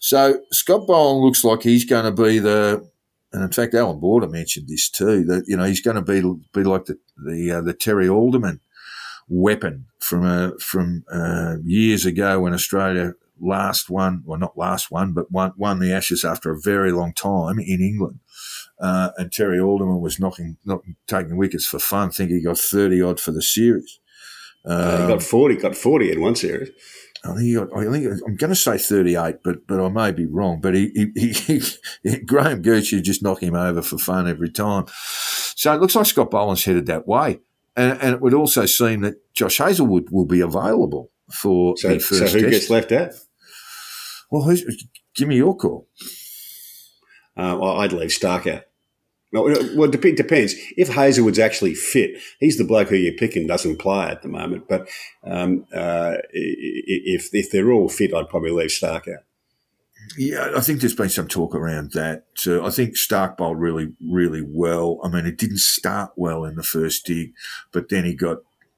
So Scott Boland looks like he's going to be the, and in fact, Allan Border mentioned this too. That you know he's going to be be like the the, uh, the Terry Alderman weapon from uh, from uh, years ago when Australia last won, well not last one, but won, won the Ashes after a very long time in England. Uh, and Terry Alderman was knocking, knocking, taking wickets for fun. I think he got thirty odd for the series. Um, he got forty, got forty in one series. I think, I think I'm going to say 38, but but I may be wrong. But he, he, he, he [LAUGHS] Graham Gooch you just knock him over for fun every time. So it looks like Scott Boland's headed that way, and, and it would also seem that Josh Hazlewood will be available for so, the first. So who test. gets left out? Well, give me your call. Uh, well, I'd leave Starc out. No, well, it depends. If Hazlewood's actually fit, he's the bloke who you're picking doesn't play at the moment. But um, uh, if if they're all fit, I'd probably leave Starc out. Yeah, I think there's been some talk around that. Uh, I think Starc bowled really, really well. I mean, it didn't start well in the first dig, but then he got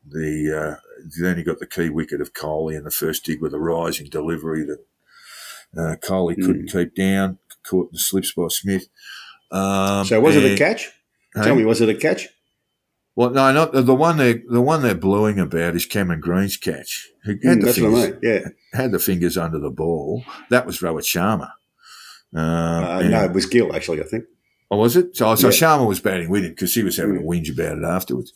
the uh, then he got the key wicket of Kohli in the first dig with a rising delivery that uh, mm. couldn't keep down, caught in the slips by Smith. Um, so was and, it a catch? Hey? Tell me, was it a catch? Well, no, not the one they the one they're blowing about is Cameron Green's catch. Who had mm, the that's fingers, what I mean. Yeah, had the fingers under the ball. That was Rohit Sharma. Um, uh, no, it was Gill actually. I think. Oh, was it? So, so yeah. Sharma was batting with him because he was having mm. a whinge about it afterwards.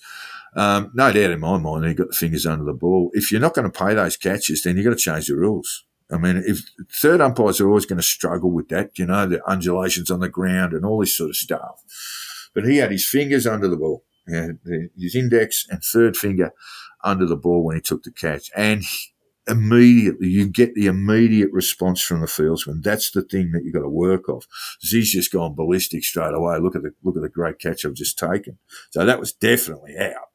Um, no doubt in my mind, he got the fingers under the ball. If you're not going to pay those catches, then you've got to change the rules. I mean, if third umpires are always going to struggle with that, you know, the undulations on the ground and all this sort of stuff. But he had his fingers under the ball, his index and third finger under the ball when he took the catch. And immediately you get the immediate response from the fieldsman. That's the thing that you've got to work off. He's just gone ballistic straight away. Look at the look at the great catch I've just taken. So that was definitely out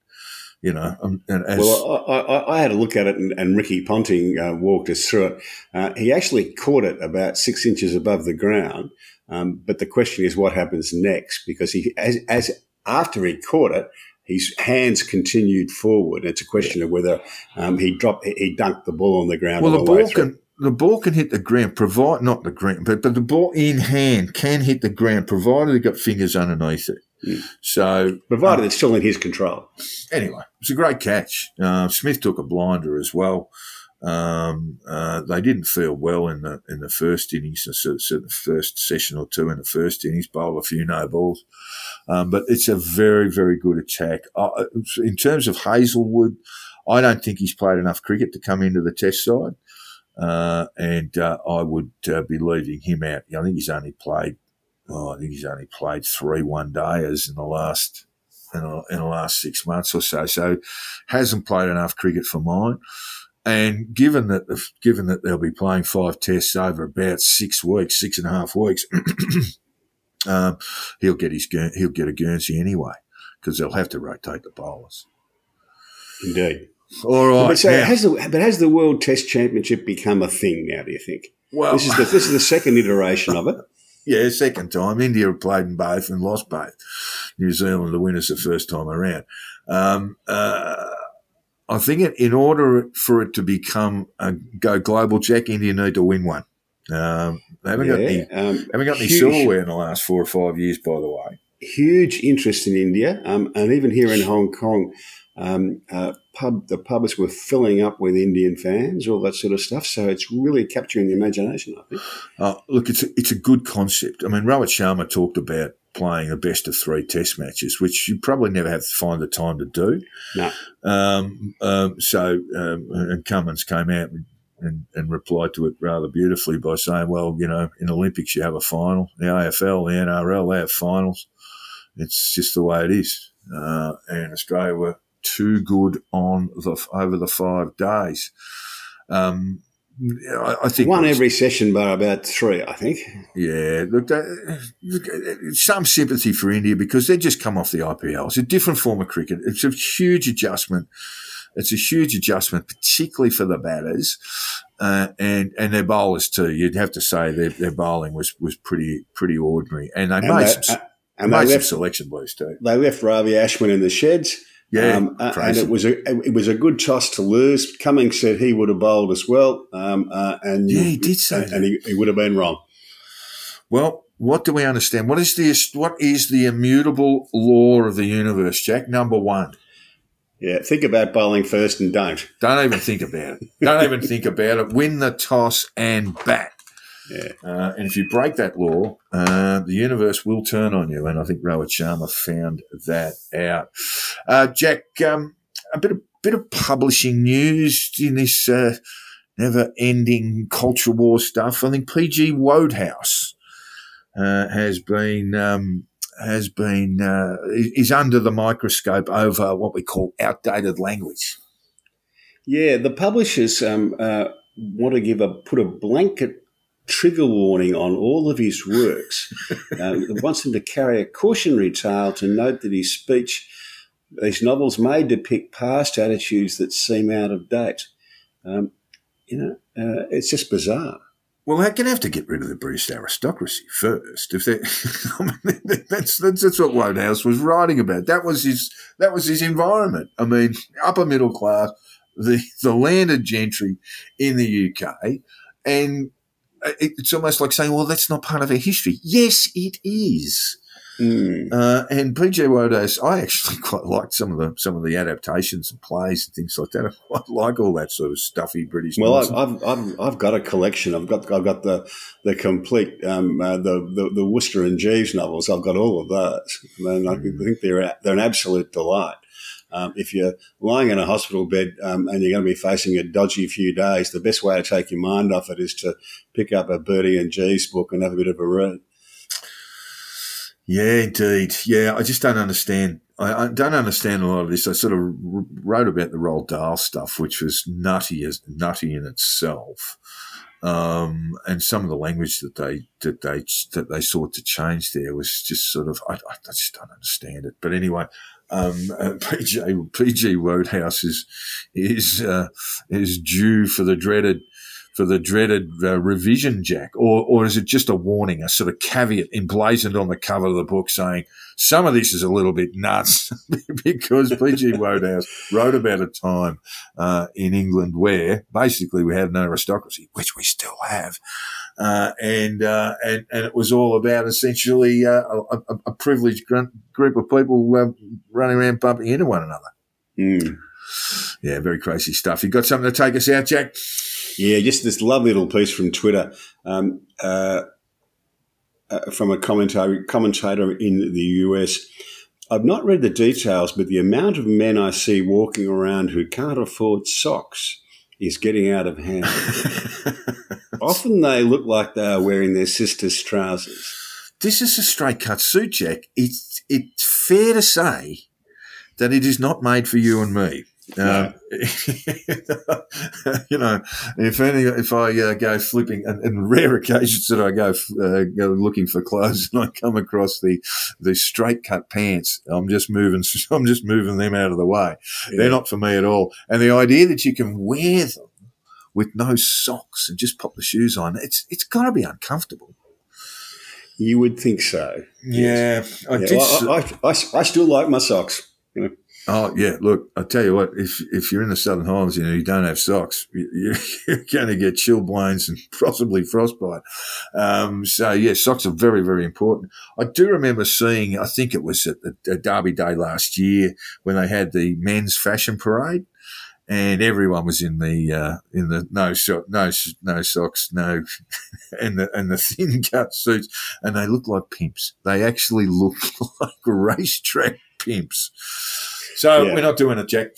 you know. Um, and as, well, I, I, I, had a look at it, and, and Ricky Ponting uh, walked us through it. Uh, he actually caught it about six inches above the ground. Um, but the question is, what happens next? Because he, as, as after he caught it, his hands continued forward. It's a question of whether um, he dropped, he dunked the ball on the ground. Well, the, the ball can the ball can hit the ground, provide not the ground, but, but the ball in hand can hit the ground, provided he got fingers underneath it. Mm. So, provided um, it's still in his control. Anyway, it's a great catch. Uh, Smith took a blinder as well. Um, uh, they didn't feel well in the in the first innings, so, so, the first session or two in the first innings, bowled a few no balls. Um, but it's a very, very good attack. Uh, in terms of Hazlewood, I don't think he's played enough cricket to come into the test side. Uh, and uh, I would uh, be leaving him out. I think he's only played oh, I think he's only played three one dayers in the last in the, in the last six months or so. So hasn't played enough cricket for mine. And given that the, given that they'll be playing five tests over about six weeks, six and a half weeks, [CLEARS THROAT] um, he'll get his he'll get a Guernsey anyway because they'll have to rotate the bowlers. Indeed. All right. But, so has the, but has the World Test Championship become a thing now? Do you think? Well, this is the, this is the second iteration of it. Yeah, second time. India played in both and lost both. New Zealand, the winners the first time around. Um, uh, I think it, in order for it to become a go global, Jack, India need to win one. Um, they haven't yeah, got any, um, haven't got any huge, silverware in the last four or five years, by the way. Huge interest in India, um, and even here in Hong Kong, Um, uh, pub the pubs were filling up with Indian fans, all that sort of stuff. So it's really capturing the imagination. I think. Uh, look, it's a, it's a good concept. I mean, Rohit Sharma talked about playing a best of three test matches, which you probably never have to find the time to do. No. Um, um, so, um, and Cummins came out and, and, and, replied to it rather beautifully by saying, well, you know, in Olympics you have a final, the AFL, the NRL, they have finals. It's just the way it is. Uh, and Australia were too good on the over the five days. Um, I, I think one every session by about three. I think. Yeah, look, look, some sympathy for India because they just come off the IPL. It's a different form of cricket. It's a huge adjustment. It's a huge adjustment, particularly for the batters uh, and and their bowlers too. You'd have to say their, their bowling was was pretty pretty ordinary, and they and made they, some, and made they left, some selection blues too. They left Ravi Ashwin in the sheds. Yeah, um, and it was a it was a good toss to lose. Cummins said he would have bowled as well, um, uh, and yeah, he did say and, and he, he, would have been wrong. Well, what do we understand? What is the what is the immutable law of the universe, Jack? Number one. Yeah, think about bowling first and don't. Don't even think about it. Don't even think about it. Win the toss and bat. Yeah. Uh, and if you break that law, uh, the universe will turn on you. And I think Rohit Sharma found that out. Uh, Jack, um, a bit of bit of publishing news in this uh, never-ending culture war stuff. I think PG Wodehouse uh, has been um, has been uh, is under the microscope over what we call outdated language. Yeah, the publishers um, want to give a put a blanket trigger warning on all of his works. [LAUGHS] uh, wants him to carry a cautionary tale to note that his speech, these novels may depict past attitudes that seem out of date. Um, you know, uh, it's just bizarre. Well, they're going to have to get rid of the British aristocracy first. If they, [LAUGHS] I mean, that's, that's that's what Wodehouse was writing about. That was his that was his environment. I mean, upper middle class, the the landed gentry in the UK, and it's almost like saying, well, that's not part of our history. Yes, it is. Mm. Uh, and PJ Wodehouse, I actually [LAUGHS] quite liked some of the some of the adaptations and plays and things like that. [LAUGHS] I quite like all that sort of stuffy British. Well, I've, I've, I've got a collection. I've got I've got the the complete um, uh, the, the, the Wooster and Jeeves novels. I've got all of those, and I mm. think they're they're an absolute delight. Um, if you're lying in a hospital bed um, and you're going to be facing a dodgy few days, the best way to take your mind off it is to pick up a Bertie and Jeeves book and have a bit of a read. Yeah, indeed. Yeah, I just don't understand. I, I, don't understand a lot of this. I sort of wrote about the Roald Dahl stuff, which was nutty as nutty in itself. Um, and some of the language that they that they that they sought to change there was just sort of I, I just don't understand it. But anyway, um, [LAUGHS] uh, PG PG Wodehouse is is uh, is due for the dreaded for the dreaded uh, revision, Jack, or or is it just a warning, a sort of caveat emblazoned on the cover of the book saying some of this is a little bit nuts [LAUGHS] because PG Wodehouse wrote about a time uh, in England where basically we had an aristocracy, which we still have, uh, and, uh, and and it was all about essentially uh, a, a, privileged group of people um, running around bumping into one another. Mm. Yeah, very crazy stuff. You got something to take us out, Jack? Yeah, just this lovely little piece from Twitter. Um, uh, uh, from a commentator, commentator in the US. I've not read the details, but the amount of men I see walking around who can't afford socks is getting out of hand. [LAUGHS] Often they look like they are wearing their sister's trousers. This is a straight cut suit, Jack. It's it's fair to say that it is not made for you and me. Uh, [LAUGHS] you know, if any, if I uh, go flipping, and, and, rare occasions that I go, uh, go looking for clothes [LAUGHS] and I come across the the straight cut pants, I'm just moving, [LAUGHS] I'm just moving them out of the way. Yeah. They're not for me at all. And the idea that you can wear them with no socks and just pop the shoes on, it's it's got to be uncomfortable. You would think so. Yeah, I, yeah. I, I, I, I still like my socks. You know. Oh yeah, look, I tell you what, if if you're in the Southern Highlands you know you don't have socks, you, are going to get chilblains and [LAUGHS] possibly frostbite. Um, so yeah, socks are very very important. I do remember seeing, I think it was at, at Derby Day last year when they had the men's fashion parade, and everyone was in the uh, in the no shot, no no socks, no, [LAUGHS] and the and the [LAUGHS] thin cut suits, and they looked like pimps. They actually looked like racetrack pimps. So yeah. we're not doing it, Jack.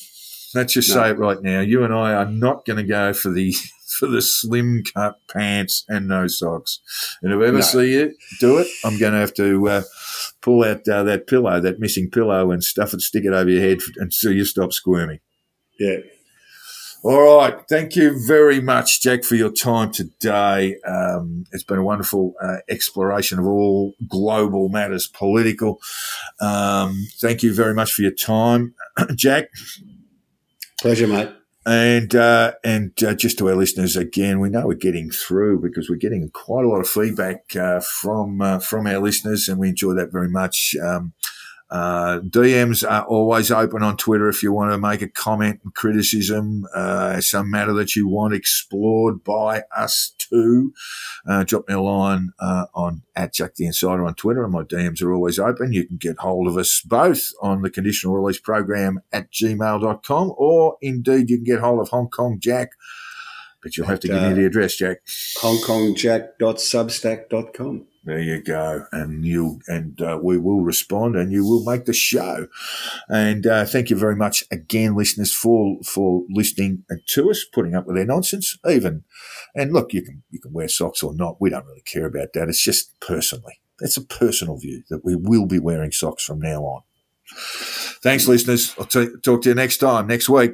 Let's just no. say it right now. You and I are not going to go for the [LAUGHS] for the slim cut pants and no socks. And if I ever no. see you do it, I'm going to have to uh, pull out uh, that pillow, that missing pillow, and stuff it, stick it over your head until you stop squirming. Yeah. All right. Thank you very much, Jack, for your time today. Um, it's been a wonderful uh, exploration of all global matters political. Um, thank you very much for your time, [CLEARS THROAT] Jack. Pleasure, mate. And uh, and uh, just to our listeners again, we know we're getting through because we're getting quite a lot of feedback uh, from uh, from our listeners, and we enjoy that very much. Um, uh, DMs are always open on Twitter if you want to make a comment and criticism, uh, some matter that you want explored by us too. Uh, drop me a line uh, on at Jack the Insider on Twitter, and my DMs are always open. You can get hold of us both on the conditional release program at gmail.com, or indeed you can get hold of Hong Kong Jack. But you'll have to give me the uh, address, Jack. HongKongJack.substack.com. There you go, and you and uh, we will respond, and you will make the show. And uh, thank you very much again, listeners, for for listening to us, putting up with our nonsense, even. And look, you can you can wear socks or not. We don't really care about that. It's just personally, it's a personal view that we will be wearing socks from now on. Thanks, listeners. I'll t- talk to you next time next week.